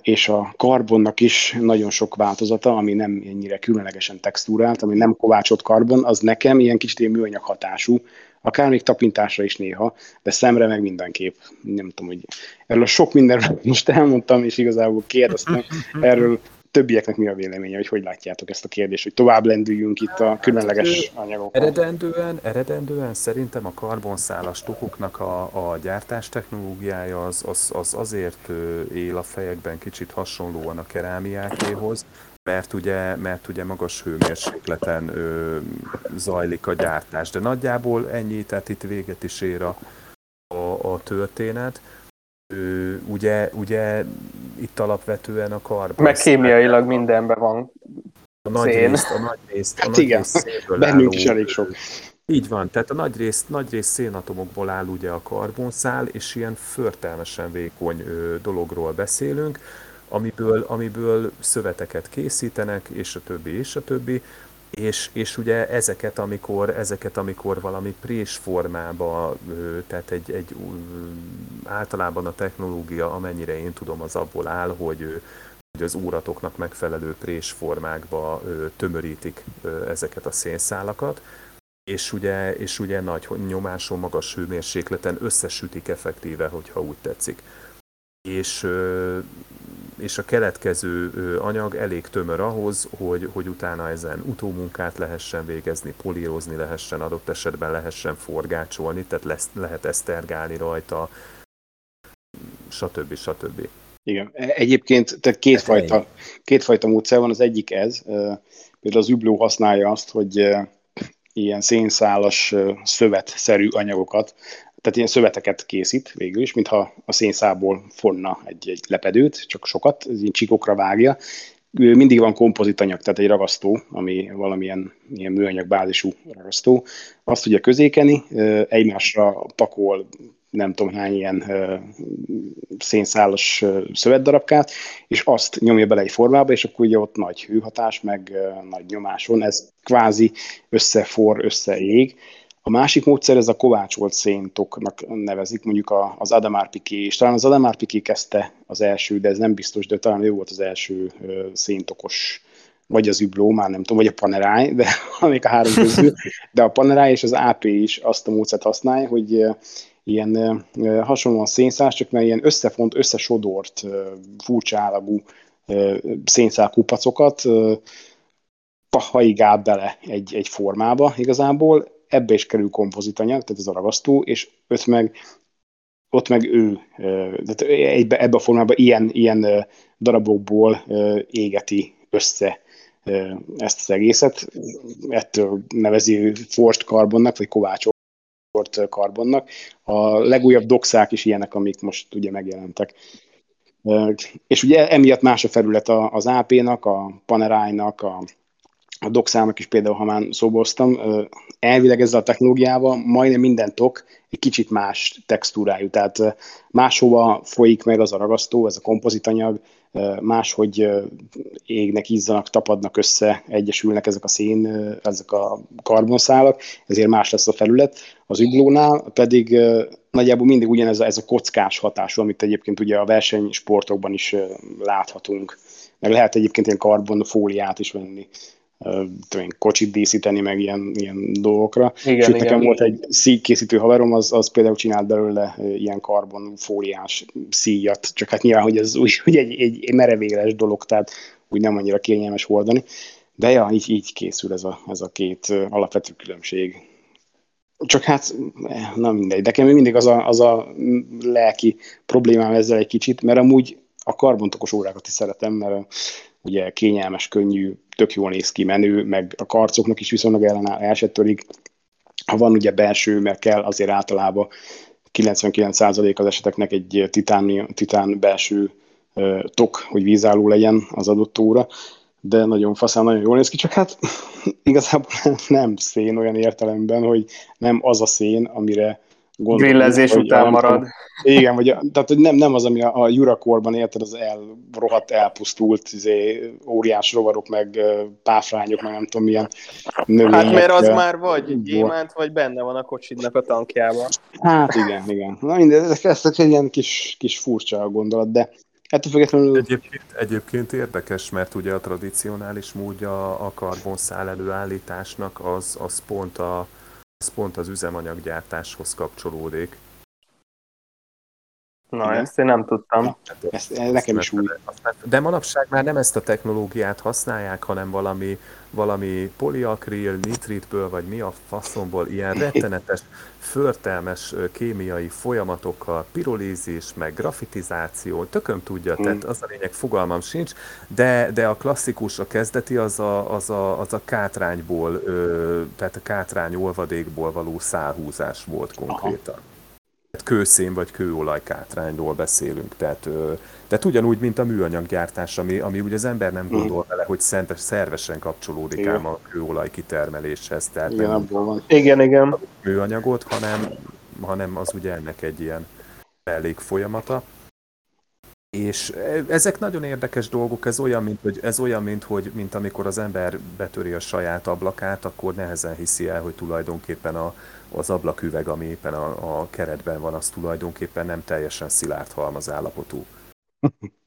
és a karbonnak is nagyon sok változata, ami nem ennyire különlegesen textúrált, ami nem kovácsolt karbon, az nekem ilyen kicsit ilyen műanyag hatású, akár még tapintásra is néha, de szemre meg mindenképp. Nem tudom, hogy erről sok mindenről most elmondtam, és igazából kérdeztem erről többieknek mi a véleménye, hogy hogy látjátok ezt a kérdést, hogy tovább lendüljünk itt a különleges anyagokkal. Eredendően, eredendően szerintem a karbonszálas tukoknak a, a gyártás technológiája az, az, az azért él a fejekben kicsit hasonlóan a kerámiákéhoz, mert ugye, mert ugye magas hőmérsékleten ö, zajlik a gyártás. De nagyjából ennyi, tehát itt véget is ér a, a, a történet. Ö, ugye, ugye itt alapvetően a karbon. Meg kémiailag mindenben van a nagy szén. részt, a nagy részt, a hát nagy igen, részt bennünk is elég sok. Így van, tehát a nagy részt, nagy részt szénatomokból áll ugye a karbonszál, és ilyen förtelmesen vékony ö, dologról beszélünk amiből, amiből szöveteket készítenek, és a többi, és a többi, és, és ugye ezeket amikor, ezeket, amikor valami prés formába, tehát egy, egy általában a technológia, amennyire én tudom, az abból áll, hogy, hogy az óratoknak megfelelő prés formákba tömörítik ezeket a szénszálakat, és ugye, és ugye nagy nyomáson, magas hőmérsékleten összesütik effektíve, hogyha úgy tetszik. És és a keletkező anyag elég tömör ahhoz, hogy, hogy utána ezen utómunkát lehessen végezni, polírozni lehessen, adott esetben lehessen forgácsolni, tehát lesz, lehet esztergálni rajta, stb. stb. Igen. E, egyébként tehát kétfajta, kétfajta módszer van, az egyik ez, például az übló használja azt, hogy ilyen szénszálas szövetszerű anyagokat tehát ilyen szöveteket készít végül is, mintha a szénszából fonna egy, egy lepedőt, csak sokat, ilyen csikokra vágja. Mindig van kompozitanyag, tehát egy ragasztó, ami valamilyen ilyen műanyag bázisú ragasztó. Azt tudja közékeni, egymásra pakol nem tudom hány ilyen szénszálas szövetdarabkát, és azt nyomja bele egy formába, és akkor ugye ott nagy hőhatás, meg nagy nyomáson, ez kvázi összefor, összeég, a másik módszer ez a kovácsolt széntoknak nevezik, mondjuk az Adamar Piqué, és talán az Adamar Piqué kezdte az első, de ez nem biztos, de talán ő volt az első széntokos. Vagy az Übló, már nem tudom, vagy a Panerai, de amik a három közül, de a Panerai és az AP is azt a módszert használja, hogy ilyen hasonlóan szénszás, csak mert ilyen összefont, összesodort, furcsa állagú szénszál kupacokat haigál bele egy, egy formába igazából, ebbe is kerül kompozitanyag, tehát ez a ragasztó, és ott meg, ott meg ő, tehát ebbe, ebbe a formában ilyen, ilyen darabokból égeti össze ezt az egészet. Ettől nevezi forst karbonnak, vagy kovácsolt karbonnak. A legújabb doxák is ilyenek, amik most ugye megjelentek. És ugye emiatt más a felület az AP-nak, a Panerai-nak, a a doxának is például, ha már szóboztam, elvileg ezzel a technológiával majdnem minden tok egy kicsit más textúrájú, tehát máshova folyik meg az a ragasztó, ez a kompozitanyag, máshogy égnek, ízzanak, tapadnak össze, egyesülnek ezek a szén, ezek a karbonszálak, ezért más lesz a felület. Az üglónál pedig nagyjából mindig ugyanez a, ez a kockás hatású, amit egyébként ugye a versenysportokban is láthatunk. Meg lehet egyébként ilyen karbonfóliát is venni tudom, kocsit díszíteni, meg ilyen, ilyen dolgokra. Igen, Sőt, igen, nekem igen. volt egy szíjkészítő haverom, az, az például csinált belőle ilyen karbonfóliás szíjat, csak hát nyilván, hogy ez úgy, úgy egy, egy, merevéles dolog, tehát úgy nem annyira kényelmes hordani. De ja, így, így készül ez a, ez a két alapvető különbség. Csak hát, na mindegy. De nekem mindig az a, az a lelki problémám ezzel egy kicsit, mert amúgy a karbontokos órákat is szeretem, mert ugye kényelmes, könnyű, tök jól néz ki, menő, meg a karcoknak is viszonylag ellenáll, el se törik. Ha van ugye belső, mert kell azért általában 99% az eseteknek egy titán, titán belső uh, tok, hogy vízálló legyen az adott óra, de nagyon faszán, nagyon jól néz ki, csak hát igazából nem szén olyan értelemben, hogy nem az a szén, amire gondolom. Grillezés után marad. Tudom, igen, vagy, tehát hogy nem, nem az, ami a, a Jurakorban érted, az el, rohadt elpusztult izé, óriás rovarok, meg páfrányok, meg nem tudom milyen növények. Hát mert az már vagy gyémánt, vagy benne van a kocsidnak a tankjában. Hát igen, igen. Na minden, ez, ez egy ilyen kis, kis furcsa gondolat, de Ettől függetlenül... Egyébként, egyébként érdekes, mert ugye a tradicionális módja a karbonszál előállításnak az, az pont a, ez pont az üzemanyaggyártáshoz kapcsolódik. Na, Igen. ezt én nem tudtam. Ja, ezt, ezt nekem is új. De manapság már nem ezt a technológiát használják, hanem valami, valami poliakril, nitritből, vagy mi a faszomból, ilyen rettenetes, förtelmes kémiai folyamatokkal, pirolízis, meg grafitizáció, tököm tudja, mm. tehát az a lényeg, fogalmam sincs, de, de a klasszikus, a kezdeti az a, az a, az a kátrányból, tehát a kátrány olvadékból való szálhúzás volt konkrétan. Aha kőszén vagy kőolaj kátrányról beszélünk. Tehát, tehát ugyanúgy, mint a műanyaggyártás, ami, ami ugye az ember nem gondol vele, hogy szentes, szervesen kapcsolódik igen. ám a kőolaj kitermeléshez. Tehát igen, nem van. igen, igen. műanyagot, hanem, hanem az ugye ennek egy ilyen elég folyamata. És ezek nagyon érdekes dolgok, ez olyan, mint, hogy, ez olyan mint, hogy, mint amikor az ember betöri a saját ablakát, akkor nehezen hiszi el, hogy tulajdonképpen a, az ablaküveg, ami éppen a, a keretben van, az tulajdonképpen nem teljesen szilárd halmazállapotú.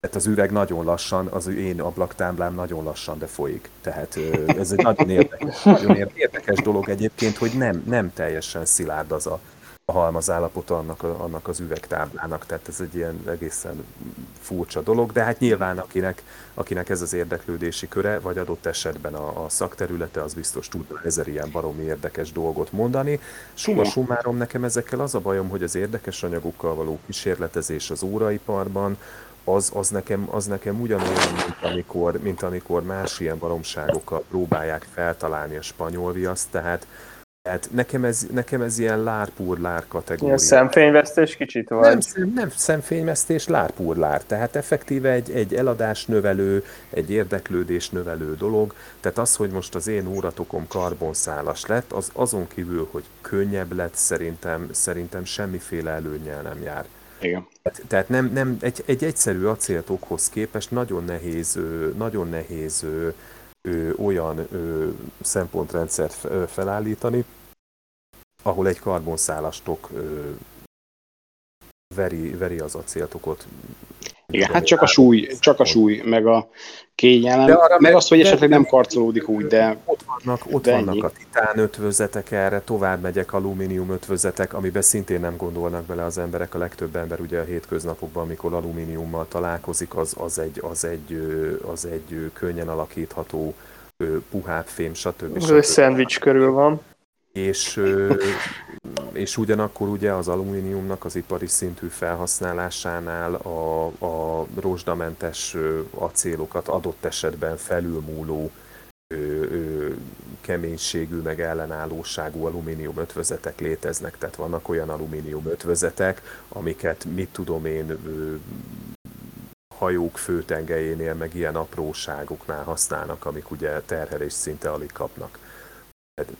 Tehát az üveg nagyon lassan, az én ablaktáblám nagyon lassan, de folyik. Tehát ez egy nagyon érdekes, nagyon érdekes dolog egyébként, hogy nem, nem teljesen szilárd az a, a halmazállapota annak, a, annak az üvegtáblának, tehát ez egy ilyen egészen furcsa dolog, de hát nyilván akinek, akinek ez az érdeklődési köre, vagy adott esetben a, a szakterülete, az biztos tud ezer ilyen baromi érdekes dolgot mondani. Suma summárom nekem ezekkel az a bajom, hogy az érdekes anyagokkal való kísérletezés az óraiparban, az, az, nekem, az nekem ugyanolyan, mint amikor, mint amikor más ilyen baromságokkal próbálják feltalálni a spanyol viaszt, tehát tehát nekem ez, nekem ez ilyen lárpúrlár kategória. Ilyen szemfényvesztés kicsit vagy? Nem, szem, nem szemfényvesztés, lárpúrlár. Tehát effektíve egy, egy eladás növelő, egy érdeklődés növelő dolog. Tehát az, hogy most az én óratokom karbonszálas lett, az azon kívül, hogy könnyebb lett, szerintem, szerintem semmiféle előnyel nem jár. Igen. Tehát, tehát nem, nem, egy, egy egyszerű acéltokhoz képest nagyon nehéz, nagyon nehéz ö, olyan ö, szempontrendszert felállítani, ahol egy karbonszálastok ö, veri, veri az acéltokot. Igen, hát csak a súly, csak a súly, meg a kényelem, de arra meg azt, hogy esetleg nem karcolódik úgy, de... Ott vannak, ott de vannak a titán ötvözetek erre, tovább megyek alumínium ötvözetek, amiben szintén nem gondolnak bele az emberek, a legtöbb ember ugye a hétköznapokban, amikor alumíniummal találkozik, az, az, egy, az, egy, az egy könnyen alakítható puhább fém, stb. stb. szendvics körül van. És, és ugyanakkor ugye az alumíniumnak az ipari szintű felhasználásánál a, a rozsdamentes acélokat adott esetben felülmúló keménységű, meg ellenállóságú alumínium ötvözetek léteznek, tehát vannak olyan alumínium ötvözetek, amiket mit tudom én hajók főtengelyénél, meg ilyen apróságoknál használnak, amik ugye terhelés szinte alig kapnak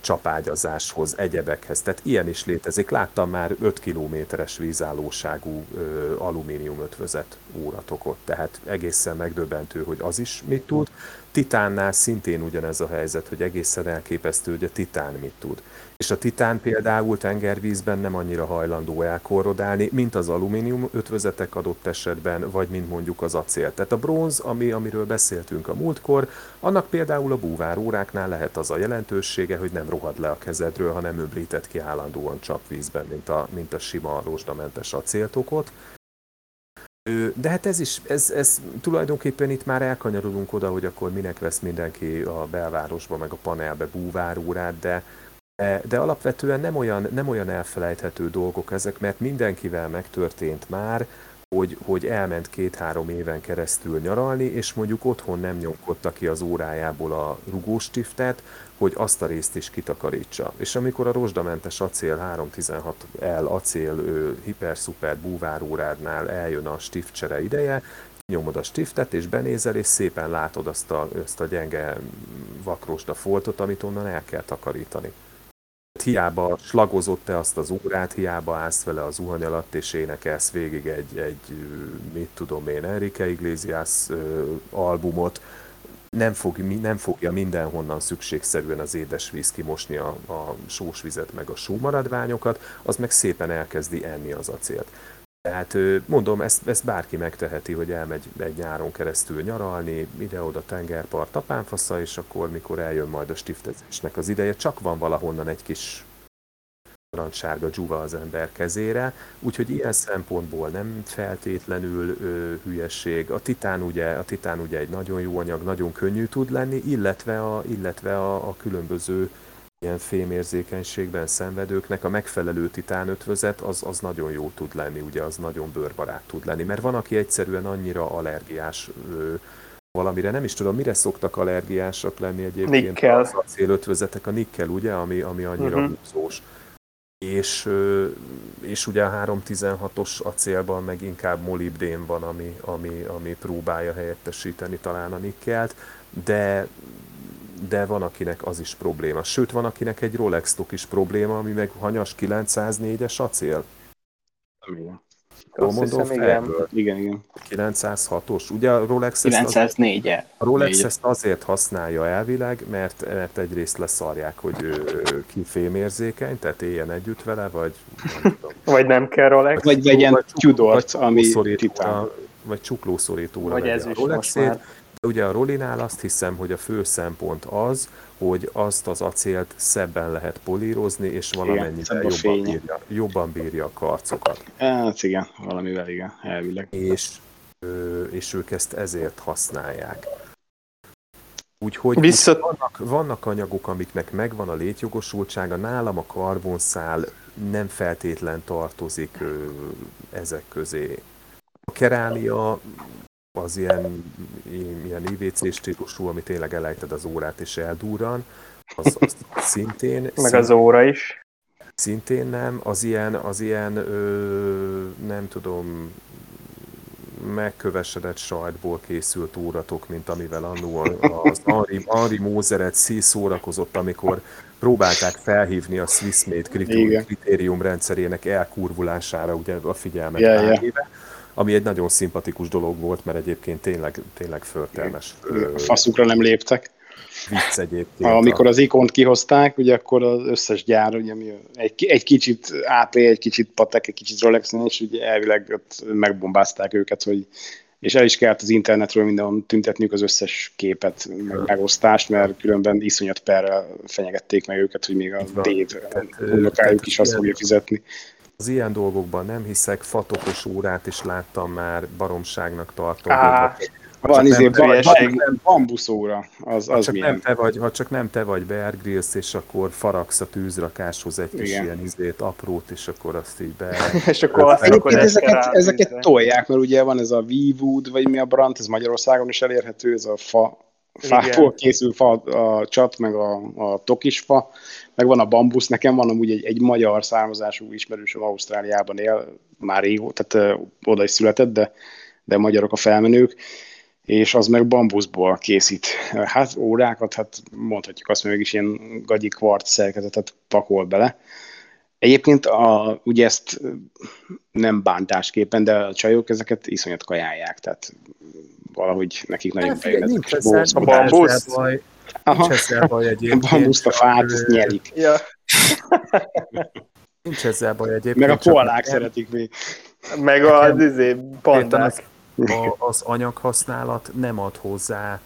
csapágyazáshoz, egyebekhez. Tehát ilyen is létezik. Láttam már 5 kilométeres vízállóságú ö, alumínium ötvözet óratokot, tehát egészen megdöbbentő, hogy az is mit tud. Titánnál szintén ugyanez a helyzet, hogy egészen elképesztő, hogy a titán mit tud. És a titán például tengervízben nem annyira hajlandó elkorrodálni, mint az alumínium ötvözetek adott esetben, vagy mint mondjuk az acél. Tehát a bronz, ami, amiről beszéltünk a múltkor, annak például a búváróráknál lehet az a jelentősége, hogy nem rohad le a kezedről, hanem öblített ki állandóan csapvízben, mint a, mint a sima rozsdamentes acéltokot. De hát ez is, ez, ez tulajdonképpen itt már elkanyarodunk oda, hogy akkor minek vesz mindenki a belvárosba, meg a panelbe búvárórát, de, de, de alapvetően nem olyan, nem olyan elfelejthető dolgok ezek, mert mindenkivel megtörtént már, hogy, hogy elment két-három éven keresztül nyaralni, és mondjuk otthon nem nyomkodta ki az órájából a rugóstiftet, hogy azt a részt is kitakarítsa. És amikor a rozsdamentes acél 316 L acél hiper-szuper búvárórádnál eljön a stiftcsere ideje, nyomod a stiftet, és benézel, és szépen látod azt a, azt a gyenge vakrosda foltot, amit onnan el kell takarítani hiába slagozott te azt az órát, hiába állsz vele az zuhany alatt, és énekelsz végig egy, egy mit tudom én, Enrique Iglesias albumot, nem, fog, nem fogja mindenhonnan szükségszerűen az édesvíz kimosni a, a sósvizet meg a sómaradványokat, az meg szépen elkezdi enni az acélt. Tehát mondom, ezt, ezt bárki megteheti, hogy elmegy egy nyáron keresztül nyaralni, ide-oda tengerpart, tapánfasza, és akkor, mikor eljön majd a stiftezésnek az ideje, csak van valahonnan egy kis narancssárga dzsuva az ember kezére, úgyhogy ilyen szempontból nem feltétlenül ö, hülyesség. A titán, ugye, a titán ugye egy nagyon jó anyag, nagyon könnyű tud lenni, illetve a, illetve a, a különböző ilyen fémérzékenységben szenvedőknek a megfelelő titánötvözet az, az nagyon jó tud lenni, ugye az nagyon bőrbarát tud lenni, mert van, aki egyszerűen annyira allergiás ö, valamire, nem is tudom, mire szoktak allergiásak lenni egyébként Nikkel. az acélötvözetek, a nikkel, ugye, ami, ami annyira uh-huh. húzós. És, és ugye a 316-os acélban meg inkább molibdén van, ami, ami, ami próbálja helyettesíteni talán a nikkelt, de de van, akinek az is probléma. Sőt, van, akinek egy Rolex is probléma, ami meg hanyas 904-es acél. Igen. Jól mondom, hiszem, igen. Igen, igen. 906-os. Ugye a Rolex, ezt, 904 -e. a Rolex ezt azért használja elvileg, mert, mert egyrészt leszarják, hogy ő, ki fémérzékeny, tehát éljen együtt vele, vagy nem tudom. Vagy nem kell Rolex. Vagy vegyen Tudort, ami titán. Vagy csuklószorítóra Vagy ez is most már. Ugye a Rolinál azt hiszem, hogy a fő szempont az, hogy azt az acélt szebben lehet polírozni, és valamennyivel jobban bírja, jobban bírja a karcokat. Hát igen, valamivel igen, elvileg. És, és ők ezt ezért használják. Úgyhogy Vissza... vannak, vannak anyagok, amiknek megvan a létjogosultsága, nálam a karbonszál nem feltétlen tartozik ezek közé. A kerámia az ilyen, ilyen IVC stílusú, ami tényleg elejted az órát és eldúran, az, az szintén... Meg szintén, az óra is. Szintén nem, az ilyen, az ilyen ö, nem tudom, megkövesedett sajtból készült óratok, mint amivel annó az Henri, Henri Mózeret szórakozott, amikor próbálták felhívni a Swissmade kritérium, kritérium rendszerének elkurvulására ugye a figyelmet yeah, yeah. Ami egy nagyon szimpatikus dolog volt, mert egyébként tényleg, tényleg förtelmes. A faszukra nem léptek. Vicc egyébként. Amikor az ikont kihozták, ugye akkor az összes gyár, ugye, ami egy, egy kicsit AP, egy kicsit Patek, egy kicsit Rolex, és ugye elvileg ott megbombázták őket, hogy és el is kellett az internetről mindenhol tüntetniük az összes képet, meg megosztást, mert különben iszonyat perrel fenyegették meg őket, hogy még a Dave unokájuk is azt fogja fizetni. Az ilyen dolgokban nem hiszek, fatokos órát is láttam már, baromságnak tartom. Á, van izé, ba, bambuszóra. Az, az ha, csak nem te vagy, ha csak nem te vagy Bear Grylls, és akkor faragsz a tűzrakáshoz egy kis Igen. ilyen izét, aprót, és akkor azt így be... és akkor azt akkor ezeket, ezeket tolják, mert ugye van ez a V-Wood, vagy mi a brand, ez Magyarországon is elérhető, ez a fa, fából készül fa, a csat, meg a, a tokisfa, meg van a bambusz, nekem van amúgy egy, egy magyar származású ismerősöm Ausztráliában él, már régó, tehát ö, oda is született, de, de magyarok a felmenők, és az meg bambuszból készít. Hát órákat, hát mondhatjuk azt, hogy mégis ilyen gagyi kvart szerkezetet pakol bele. Egyébként a, ugye ezt nem bántásképpen, de a csajok ezeket iszonyat kajálják, tehát valahogy nekik nagyon hát, bejön nincs ez a bambusz. Nincs ezzel baj egyébként. A bambuszt a fát, ezt nyerik. Ja. Nincs ezzel baj egyébként. Meg a koalák szeretik még. Meg az izé, pandák a, az anyaghasználat nem ad hozzá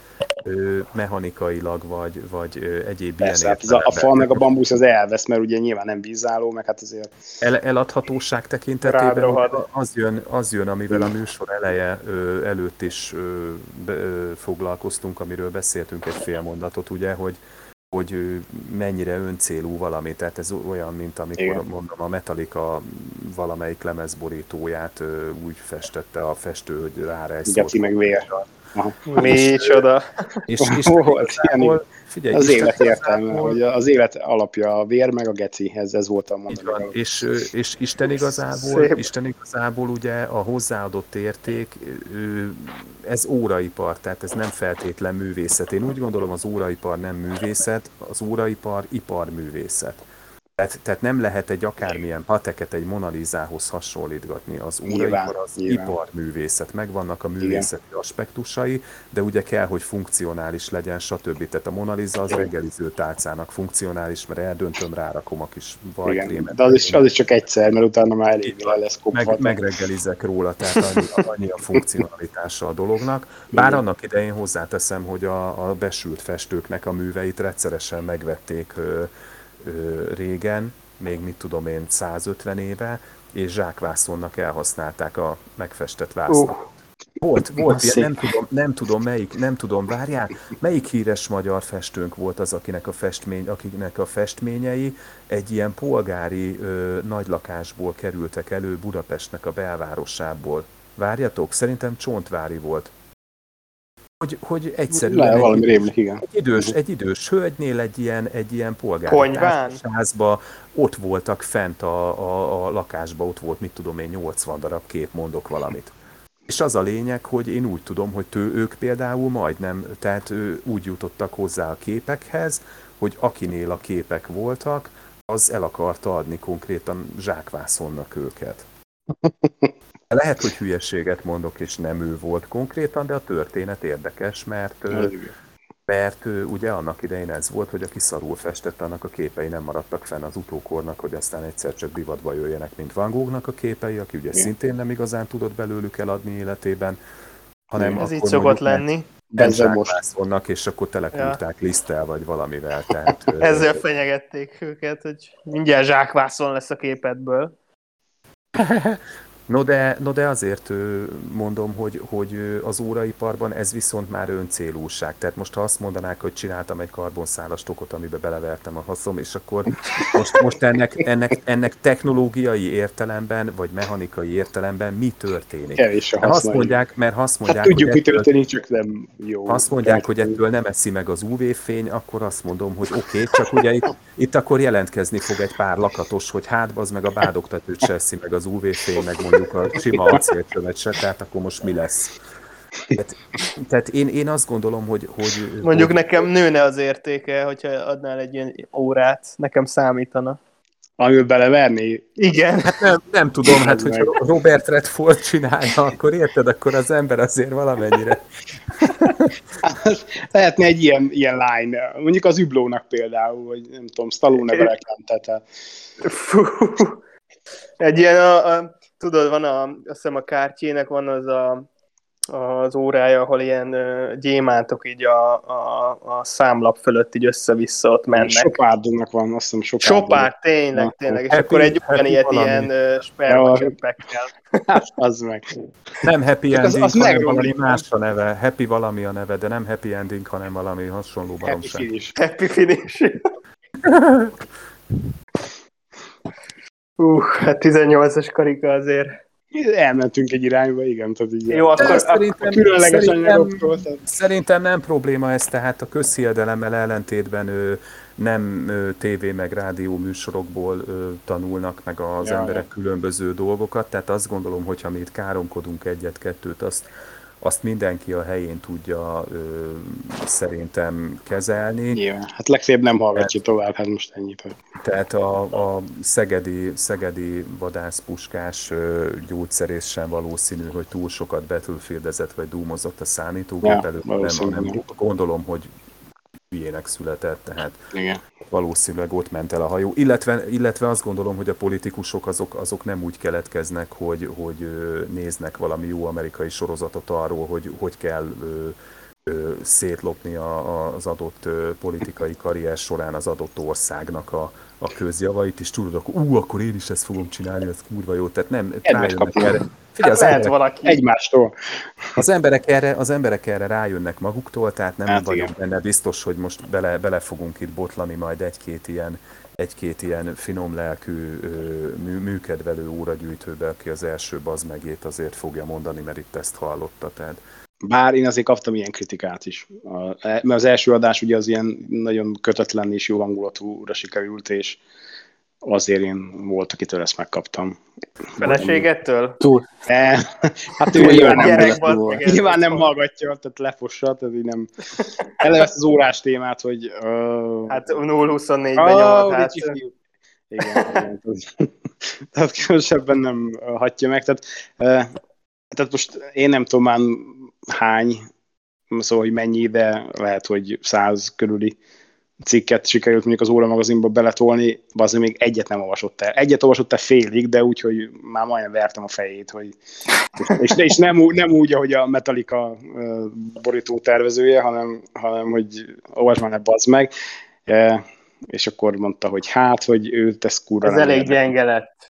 ö, mechanikailag, vagy, vagy ö, egyéb Persze, ilyen hát a, a fal meg a bambusz az elvesz, mert ugye nyilván nem vízálló, meg hát azért... El, eladhatóság tekintetében az jön, az jön, amivel a műsor eleje ö, előtt is ö, ö, foglalkoztunk, amiről beszéltünk egy fél mondatot, ugye, hogy hogy mennyire öncélú valami, tehát ez olyan, mint amikor Igen. mondom, a Metallica valamelyik lemezborítóját úgy festette a festő, hogy egy szót. meg vér. Micsoda. És, és, és igazából, Figyelj, az élet értelme, hogy az élet alapja a vér, meg a gecihez, ez volt a mondani. És, és Isten igazából, Szép. Isten igazából ugye a hozzáadott érték, ez óraipar, tehát ez nem feltétlen művészet. Én úgy gondolom, az óraipar nem művészet, az óraipar iparművészet. Tehát, tehát nem lehet egy akármilyen pateket egy Monalizához hasonlítgatni. Az óraipar az nyilván. iparművészet, megvannak a művészeti Igen. aspektusai, de ugye kell, hogy funkcionális legyen, stb. Tehát a Monaliza az reggeliző tálcának funkcionális, mert eldöntöm, rárakom a kis vajkrémet. De az is, az is csak egyszer, mert utána már elég le lesz kopva. Meg, megreggelizek róla, tehát annyi, annyi a funkcionalitása a dolognak. Bár Igen. annak idején hozzáteszem, hogy a, a besült festőknek a műveit rendszeresen megvették régen, még mit tudom én, 150 éve, és zsákvászonnak elhasználták a megfestett vászon. Uh. Volt, volt ilyen, nem tudom, nem tudom melyik, nem tudom, várjál, melyik híres magyar festőnk volt az, akinek a, festmény, akinek a festményei egy ilyen polgári ö, nagylakásból kerültek elő Budapestnek a belvárosából. Várjatok, szerintem Csontvári volt hogy, hogy egyszerűen Le, valami egy, rémlik, igen. Egy idős, egy idős hölgynél egy ilyen, egy ilyen polgári házba, ott voltak fent a, a, a lakásba, ott volt, mit tudom én, 80 darab kép, mondok valamit. És az a lényeg, hogy én úgy tudom, hogy tő, ők például majdnem, tehát ő, úgy jutottak hozzá a képekhez, hogy akinél a képek voltak, az el akarta adni konkrétan zsákvászonnak őket. Lehet, hogy hülyeséget mondok, és nem ő volt konkrétan, de a történet érdekes, mert, mert ugye annak idején ez volt, hogy aki szarul festett, annak a képei nem maradtak fenn az utókornak, hogy aztán egyszer csak divatba jöjjenek, mint Van Gogh-nak a képei, aki ugye Igen. szintén nem igazán tudott belőlük eladni életében, hanem Ez így szokott lenni. Ezzel most vannak, és akkor telekülták ja. lisztel, vagy valamivel. Tehát, Ezzel fenyegették őket, hogy mindjárt zsákvászon lesz a képedből. No de, no de azért mondom, hogy, hogy az óraiparban ez viszont már öncélúság. Tehát most ha azt mondanák, hogy csináltam egy karbonszálas tokot, amiben belevertem a haszom, és akkor most, most ennek, ennek, ennek technológiai értelemben, vagy mechanikai értelemben mi történik? Kevés a azt mondják, mert azt mondják, hát tudjuk, hogy mi történik, csak nem jó. Azt mondják, hogy ettől nem eszi meg az UV-fény, akkor azt mondom, hogy oké, okay, csak ugye itt, itt akkor jelentkezni fog egy pár lakatos, hogy hát az meg a bádogtatőt se eszi meg az UV-fény, meg mondjuk a sima acélcsövet se, tehát akkor most mi lesz? Tehát, tehát én, én azt gondolom, hogy... hogy Mondjuk hogy, nekem nőne az értéke, hogyha adnál egy ilyen órát, nekem számítana. Amivel beleverni? Igen. Hát nem, nem tudom, hát hogyha Robert Redford csinálja, akkor érted, akkor az ember azért valamennyire. Lehetne egy ilyen, ilyen line, mondjuk az Üblónak például, vagy nem tudom, Stallone bereklemtette. Egy ilyen, a, a, tudod, van a, azt hiszem a kártyének van az a az órája, ahol ilyen gyémántok így a, a, a számlap fölött így össze-vissza ott mennek. Sopárdnak van, azt hiszem Sopárd. Sopárd, tényleg, Na, tényleg. És happy, akkor egy olyan ilyet ilyen spermacsöppekkel. Hát, az meg. Nem happy ending, az, az hanem valami más a neve. Happy valami a neve, de nem happy ending, hanem valami hasonló baromság. Happy finish. Happy finish. Uh, hát 18-as karika azért elmentünk egy irányba, igen. Tehát így Jó, akkor szerintem, különleges szerintem, anyagokról. tehát- szerintem nem probléma ez, tehát a közhiedelemmel ellentétben ő, nem ö, tévé meg rádió műsorokból ö, tanulnak meg az Ja, emberek különböző dolgokat, tehát azt gondolom, hogy ha mi itt káromkodunk egyet-kettőt, azt, azt mindenki a helyén tudja ö, szerintem kezelni. Nyilván. Hát legfeljebb nem hallgatja tovább, hát most ennyit. Tehát a, a szegedi, szegedi vadászpuskás ö, gyógyszerész sem valószínű, hogy túl sokat betülférdezett vagy dúmozott a számítógép Ja, előtt, nem, hanem gondolom, hogy hülyének született, tehát Igen. valószínűleg ott ment el a hajó. Illetve, illetve azt gondolom, hogy a politikusok azok, azok nem úgy keletkeznek, hogy, hogy néznek valami jó amerikai sorozatot arról, hogy hogy kell szétlopni a, az adott politikai karrier során az adott országnak a, a közjavait, és tudod, akkor ú, akkor én is ezt fogom csinálni, ez kurva jó. Tehát nem, rájönnek erre. Figyelj, hát az lehet emberek, valaki. Egymástól. az emberek, erre, az emberek erre rájönnek maguktól, tehát nem Hát vagyok igen. benne biztos, hogy most bele, bele fogunk itt botlani majd egy-két ilyen, egy-két ilyen finom lelkű, mű, műkedvelő óragyűjtőbe, aki az első bazmegét azért fogja mondani, mert itt ezt hallotta. Tehát Bár én azért kaptam ilyen kritikát is. A, mert az első adás ugye az ilyen nagyon kötetlen és jó hangulatúra sikerült, és azért én volt, akitől ezt megkaptam. Feleségettől? Túl. E, hát ő nyilván nem, Gyerek, hallgatja, nyilván nem hallgatja, tehát lefossa, tehát így nem. Eleve ezt az órás témát, hogy... Uh, Hát 0-24-ben nyomod, hát. Igen, igen. tehát- különösebben nem hatja meg. Tehát, eh, tehát most én nem tudom már hány, szóval, hogy mennyi, de lehet, hogy száz körüli cikket sikerült mondjuk az óra magazinba beletolni, azért még egyet nem olvasott el. Egyet olvasott el félig, de úgy, hogy már majdnem vertem a fejét, hogy és, és nem, nem úgy, ahogy a Metallica borító tervezője, hanem, hanem hogy olvasd már ne bazd meg. E, és akkor mondta, hogy hát, hogy ő tesz kurva. ez elég gyenge lett.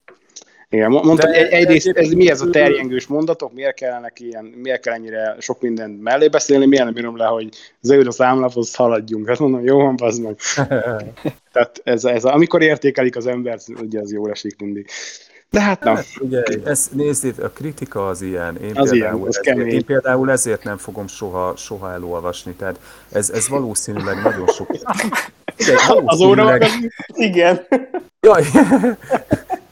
Igen, mo- mondta, De- hogy egy, egyrészt de ez mi ez a terjengős mondatok, miért kellene ilyen, miért kell ennyire sok mindent mellé beszélni, miért nem írom le, hogy zöld a számlaphoz haladjunk. Hát mondom, jó van, bazd meg. Tehát ez, ez, amikor értékelik az embert, ugye az jól esik mindig. De hát nem. Ugye, ez, nézd a kritika az ilyen. Én, Az ilyen, például, az ezért, kemény. én például ezért nem fogom soha, soha elolvasni. Tehát ez, ez valószínűleg nagyon sok... Figyelj, Az óra? Igen. Jaj!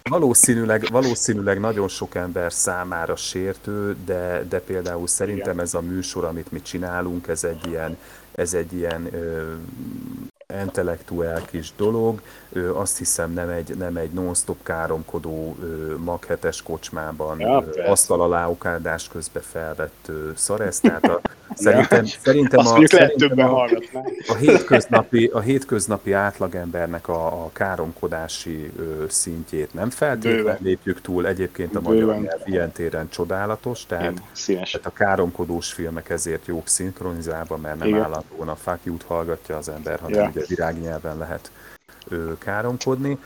Valószínűleg, valószínűleg nagyon sok ember számára sértő, de, de például szerintem ez a műsor, amit mi csinálunk, ez egy ilyen, ez egy ilyen ö, intellektuál kis dolog. Ö, azt hiszem nem egy, nem egy non-stop káromkodó ö, maghetes kocsmában Ja, ö, asztal alá okádás közben felvett ö, szaresz. Tehát a, szerintem, szerintem, Azt a, szerintem a, a hétköznapi, a hétköznapi átlagembernek a, a káromkodási ö, szintjét nem feltétlenül Bőven. lépjük túl. Egyébként a Bőven. magyar nyelv ilyen téren csodálatos, tehát, Színes. tehát a káromkodós filmek ezért jók szinkronizálva, mert nem Igen. állandóan a fuck hallgatja az ember, hanem Ja. Ugye virágnyelven lehet ö, káromkodni.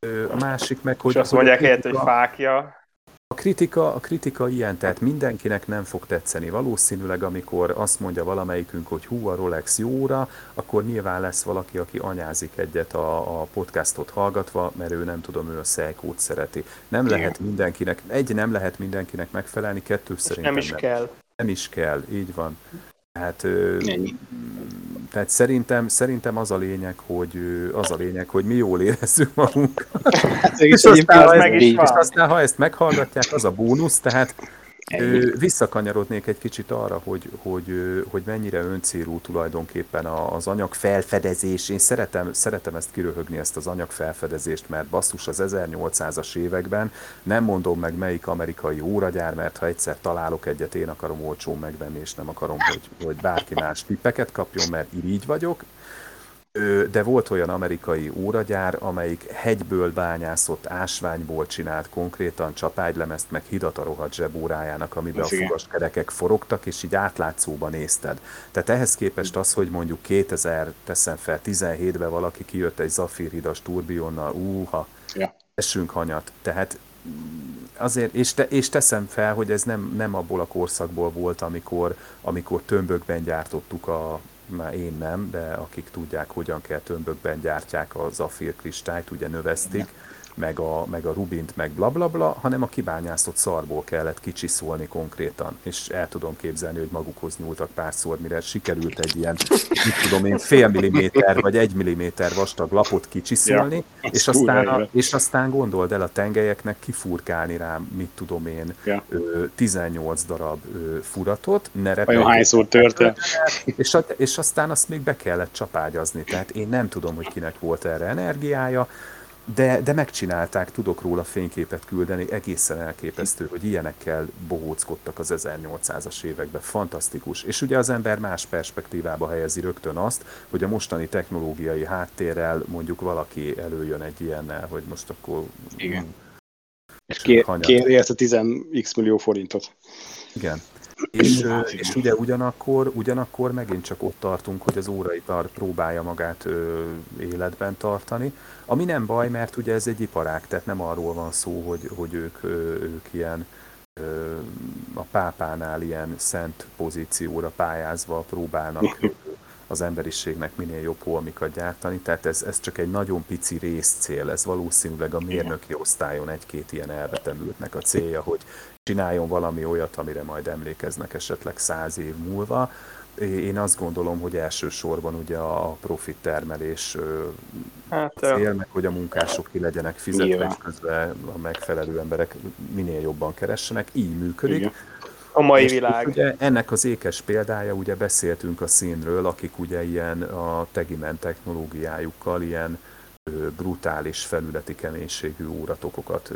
Ö, a másik meg, hogy... És azt mondják helyett, hogy kritika- fákja. a kritika, a kritika ilyen, tehát mindenkinek nem fog tetszeni. Valószínűleg, amikor azt mondja valamelyikünk, hogy hú, a Rolex jóra, akkor nyilván lesz valaki, aki anyázik egyet a, a podcastot hallgatva, mert ő nem tudom, ő a szejkót szereti. Nem Igen. lehet mindenkinek, egy, nem lehet mindenkinek megfelelni, kettő És szerintem nem is kell. nem is kell, így van. Tehát, Ennyi. tehát szerintem, szerintem az a lényeg, hogy az a lényeg, hogy mi jól érezzük magunkat. Hát, És és aztán, ha ez ezt, meg is és aztán, ha ezt meghallgatják, az a bónusz, tehát visszakanyarodnék egy kicsit arra, hogy, hogy, hogy mennyire öncélú tulajdonképpen az anyag felfedezés. Én szeretem, szeretem ezt kiröhögni, ezt az anyag felfedezést, mert basszus az 1800-as években, nem mondom meg melyik amerikai óragyár, mert ha egyszer találok egyet, én akarom olcsón megvenni, és nem akarom, hogy, hogy bárki más tippeket kapjon, mert irigy vagyok. De volt olyan amerikai óragyár, amelyik hegyből bányászott ásványból csinált konkrétan csapágylemezt, meg hidat a rohadt zsebórájának, amiben a fogaskerekek forogtak, és így átlátszóban nézted. Tehát ehhez képest az, hogy mondjuk 2000, teszem fel, 17-ben valaki kijött egy zafírhidas turbionnal, úha, Ja. esünk hanyat. Tehát azért, és, te, és teszem fel, hogy ez nem, nem abból a korszakból volt, amikor, amikor tömbökben gyártottuk a, már én nem, de akik tudják, hogyan kell tömbökben gyártják a zafír kristályt, ugye növesztik. Meg a, meg a rubint, meg blablabla, bla, bla, hanem a kibányászott szarból kellett kicsiszolni konkrétan. És el tudom képzelni, hogy magukhoz nyúltak párszor, mire sikerült egy ilyen, mit tudom én, fél milliméter vagy egy milliméter vastag lapot kicsiszolni, ja, és, aztán a, és aztán gondold el a tengelyeknek kifurkálni rá, mit tudom én, ja. 18 darab furatot, ne Olyan hányszor tört és, és aztán azt még be kellett csapágyazni. Tehát én nem tudom, hogy kinek volt erre energiája, de, de megcsinálták, tudok róla fényképet küldeni, egészen elképesztő, hogy ilyenekkel bohóckodtak az 1800-as években, fantasztikus. És ugye az ember más perspektívába helyezi rögtön azt, hogy a mostani technológiai háttérrel mondjuk valaki előjön egy ilyennel, hogy most akkor... Igen. És kér, kéri ezt a 10x millió forintot. Igen. És, és ugye ugyanakkor, ugyanakkor megint csak ott tartunk, hogy az óraipar próbálja magát ö, életben tartani, ami nem baj, mert ugye ez egy iparág, tehát nem arról van szó, hogy, hogy ők, ö, ők ilyen ö, a pápánál ilyen szent pozícióra pályázva próbálnak az emberiségnek minél jobb holmikat gyártani, tehát ez, ez csak egy nagyon pici részcél, ez valószínűleg a mérnöki osztályon egy-két ilyen elvetemültnek a célja, hogy csináljon valami olyat, amire majd emlékeznek esetleg száz év múlva. Én azt gondolom, hogy elsősorban ugye a profit termelés hát, cél, meg hogy a munkások ki legyenek fizetve, és közben a megfelelő emberek minél jobban keressenek, így működik. Igen. A mai és világ. Ugye ennek az ékes példája, ugye beszéltünk a színről, akik ugye ilyen a Tegimen technológiájukkal ilyen brutális felületi keménységű óratokokat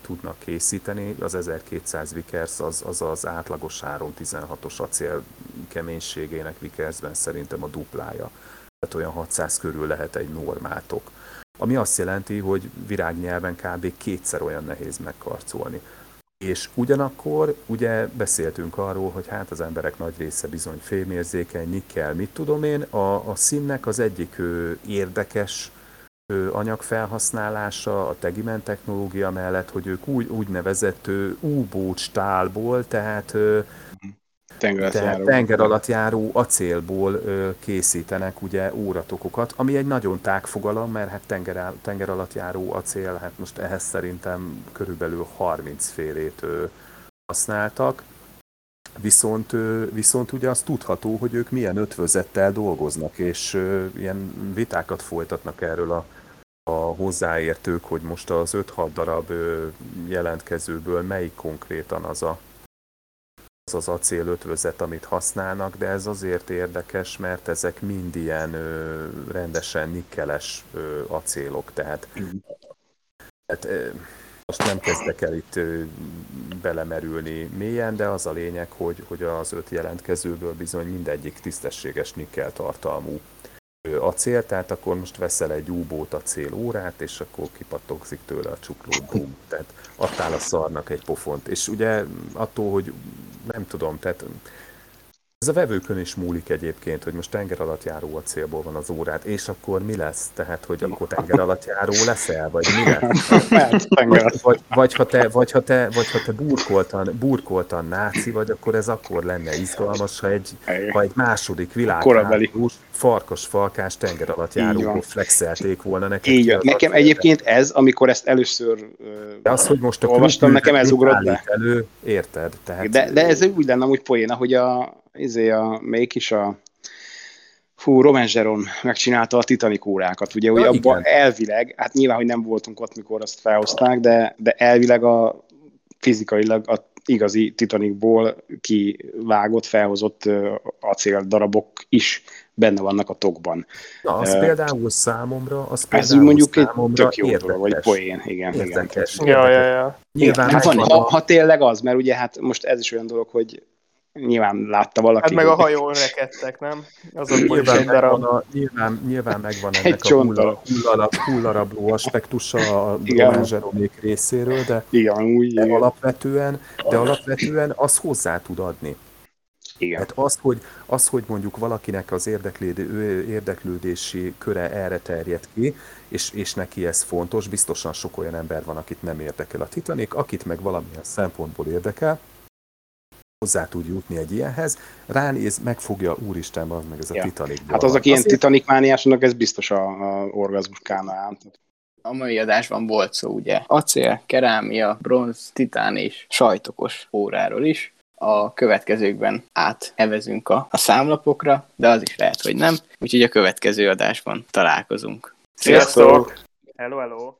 tudnak készíteni. Az 1200 Vickers az az, az átlagos 316-os acél keménységének Vickersben szerintem a duplája. Tehát olyan 600 körül lehet egy normátok. Ami azt jelenti, hogy virágnyelven kb. kétszer olyan nehéz megkarcolni. És ugyanakkor ugye beszéltünk arról, hogy hát az emberek nagy része bizony fémérzékeny, nikkel, mit tudom én, a, a színnek az egyik érdekes anyagfelhasználása, a Tegimen technológia mellett, hogy ők úgy, úgynevezett U-boat stálból, tehát tehát tenger alatt járó acélból készítenek ugye óratokokat, ami egy nagyon tág fogalom, mert hát tenger, tenger alatt járó acél, hát most ehhez szerintem körülbelül 30 félét használtak, Viszont, viszont ugye az tudható, hogy ők milyen ötvözettel dolgoznak, és ilyen vitákat folytatnak erről a, a hozzáértők, hogy most az 5-6 darab jelentkezőből melyik konkrétan az a, az, az acél ötvözet, amit használnak, de ez azért érdekes, mert ezek mind ilyen ö, rendesen nikkeles ö, acélok, tehát, tehát ö, most nem kezdek el itt belemerülni mélyen, de az a lényeg, hogy, hogy az öt jelentkezőből bizony mindegyik tisztességes nikkel tartalmú acél, tehát akkor most veszel egy U-bót acél órát, és akkor kipattogzik tőle a csukló, bum, tehát adtál a szarnak egy pofont. És ugye attól, hogy nem tudom, tehát ez a vevőkön is múlik egyébként, hogy most tenger alatt járó acélból van az órát, és akkor mi lesz? Tehát, hogy akkor tenger alatt járó leszel, vagy mi lesz? vagy, vagy, vagy, ha te, vagy, ha te, vagy ha te burkoltan, burkoltan náci vagy, akkor ez akkor lenne izgalmas, ha egy, ha egy második világháborús farkas falkás tenger alatt járóból flexelték volna neked. Így. Nekem egyébként ez, amikor ezt először de az, hogy most a olvastam, nekem ez ugrott be. Elő, érted? Tehát, de, de ez úgy lenne úgy poéna, hogy a, izé a, melyik is a Fú, Roman Zseron megcsinálta a Titanic órákat, ugye, hogy abban elvileg, hát nyilván, hogy nem voltunk ott, mikor azt felhozták, de, de elvileg a fizikailag a igazi Titanicból kivágott, felhozott acél darabok is benne vannak a tokban. Na, az uh, például számomra, az például ez mondjuk egy tök jó dolog, vagy poén, igen. Érdekes. igen. Ja, ja, ja. Nyilván hát van, ha, ha, tényleg az, mert ugye hát most ez is olyan dolog, hogy nyilván látta valaki. Hát meg a hajón rekedtek, nem? Azok nyilván, egy darab. A, nyilván, nyilván megvan ennek egy a hulla, hullarab, hullarabló aspektusa a Zseromék részéről, de, igen, úgy, de, igen. Alapvetően, de alapvetően az hozzá tud adni. Igen. Hát az, hogy, az, hogy mondjuk valakinek az érdeklődési köre erre terjed ki, és, és neki ez fontos, biztosan sok olyan ember van, akit nem érdekel a Titanic, akit meg valamilyen szempontból érdekel, hozzá tud jutni egy ilyenhez, ránéz, megfogja, úristen, az meg ez a ja. Titanic. Hát az, aki ilyen Titanic mániásnak, ez biztos a, a orgazmus kánaán. A mai adásban volt szó ugye acél, kerámia, bronz, titán és sajtokos óráról is. A következőkben átevezünk a, a számlapokra, de az is lehet, hogy nem. Úgyhogy a következő adásban találkozunk. Sziasztok! Hello, hello!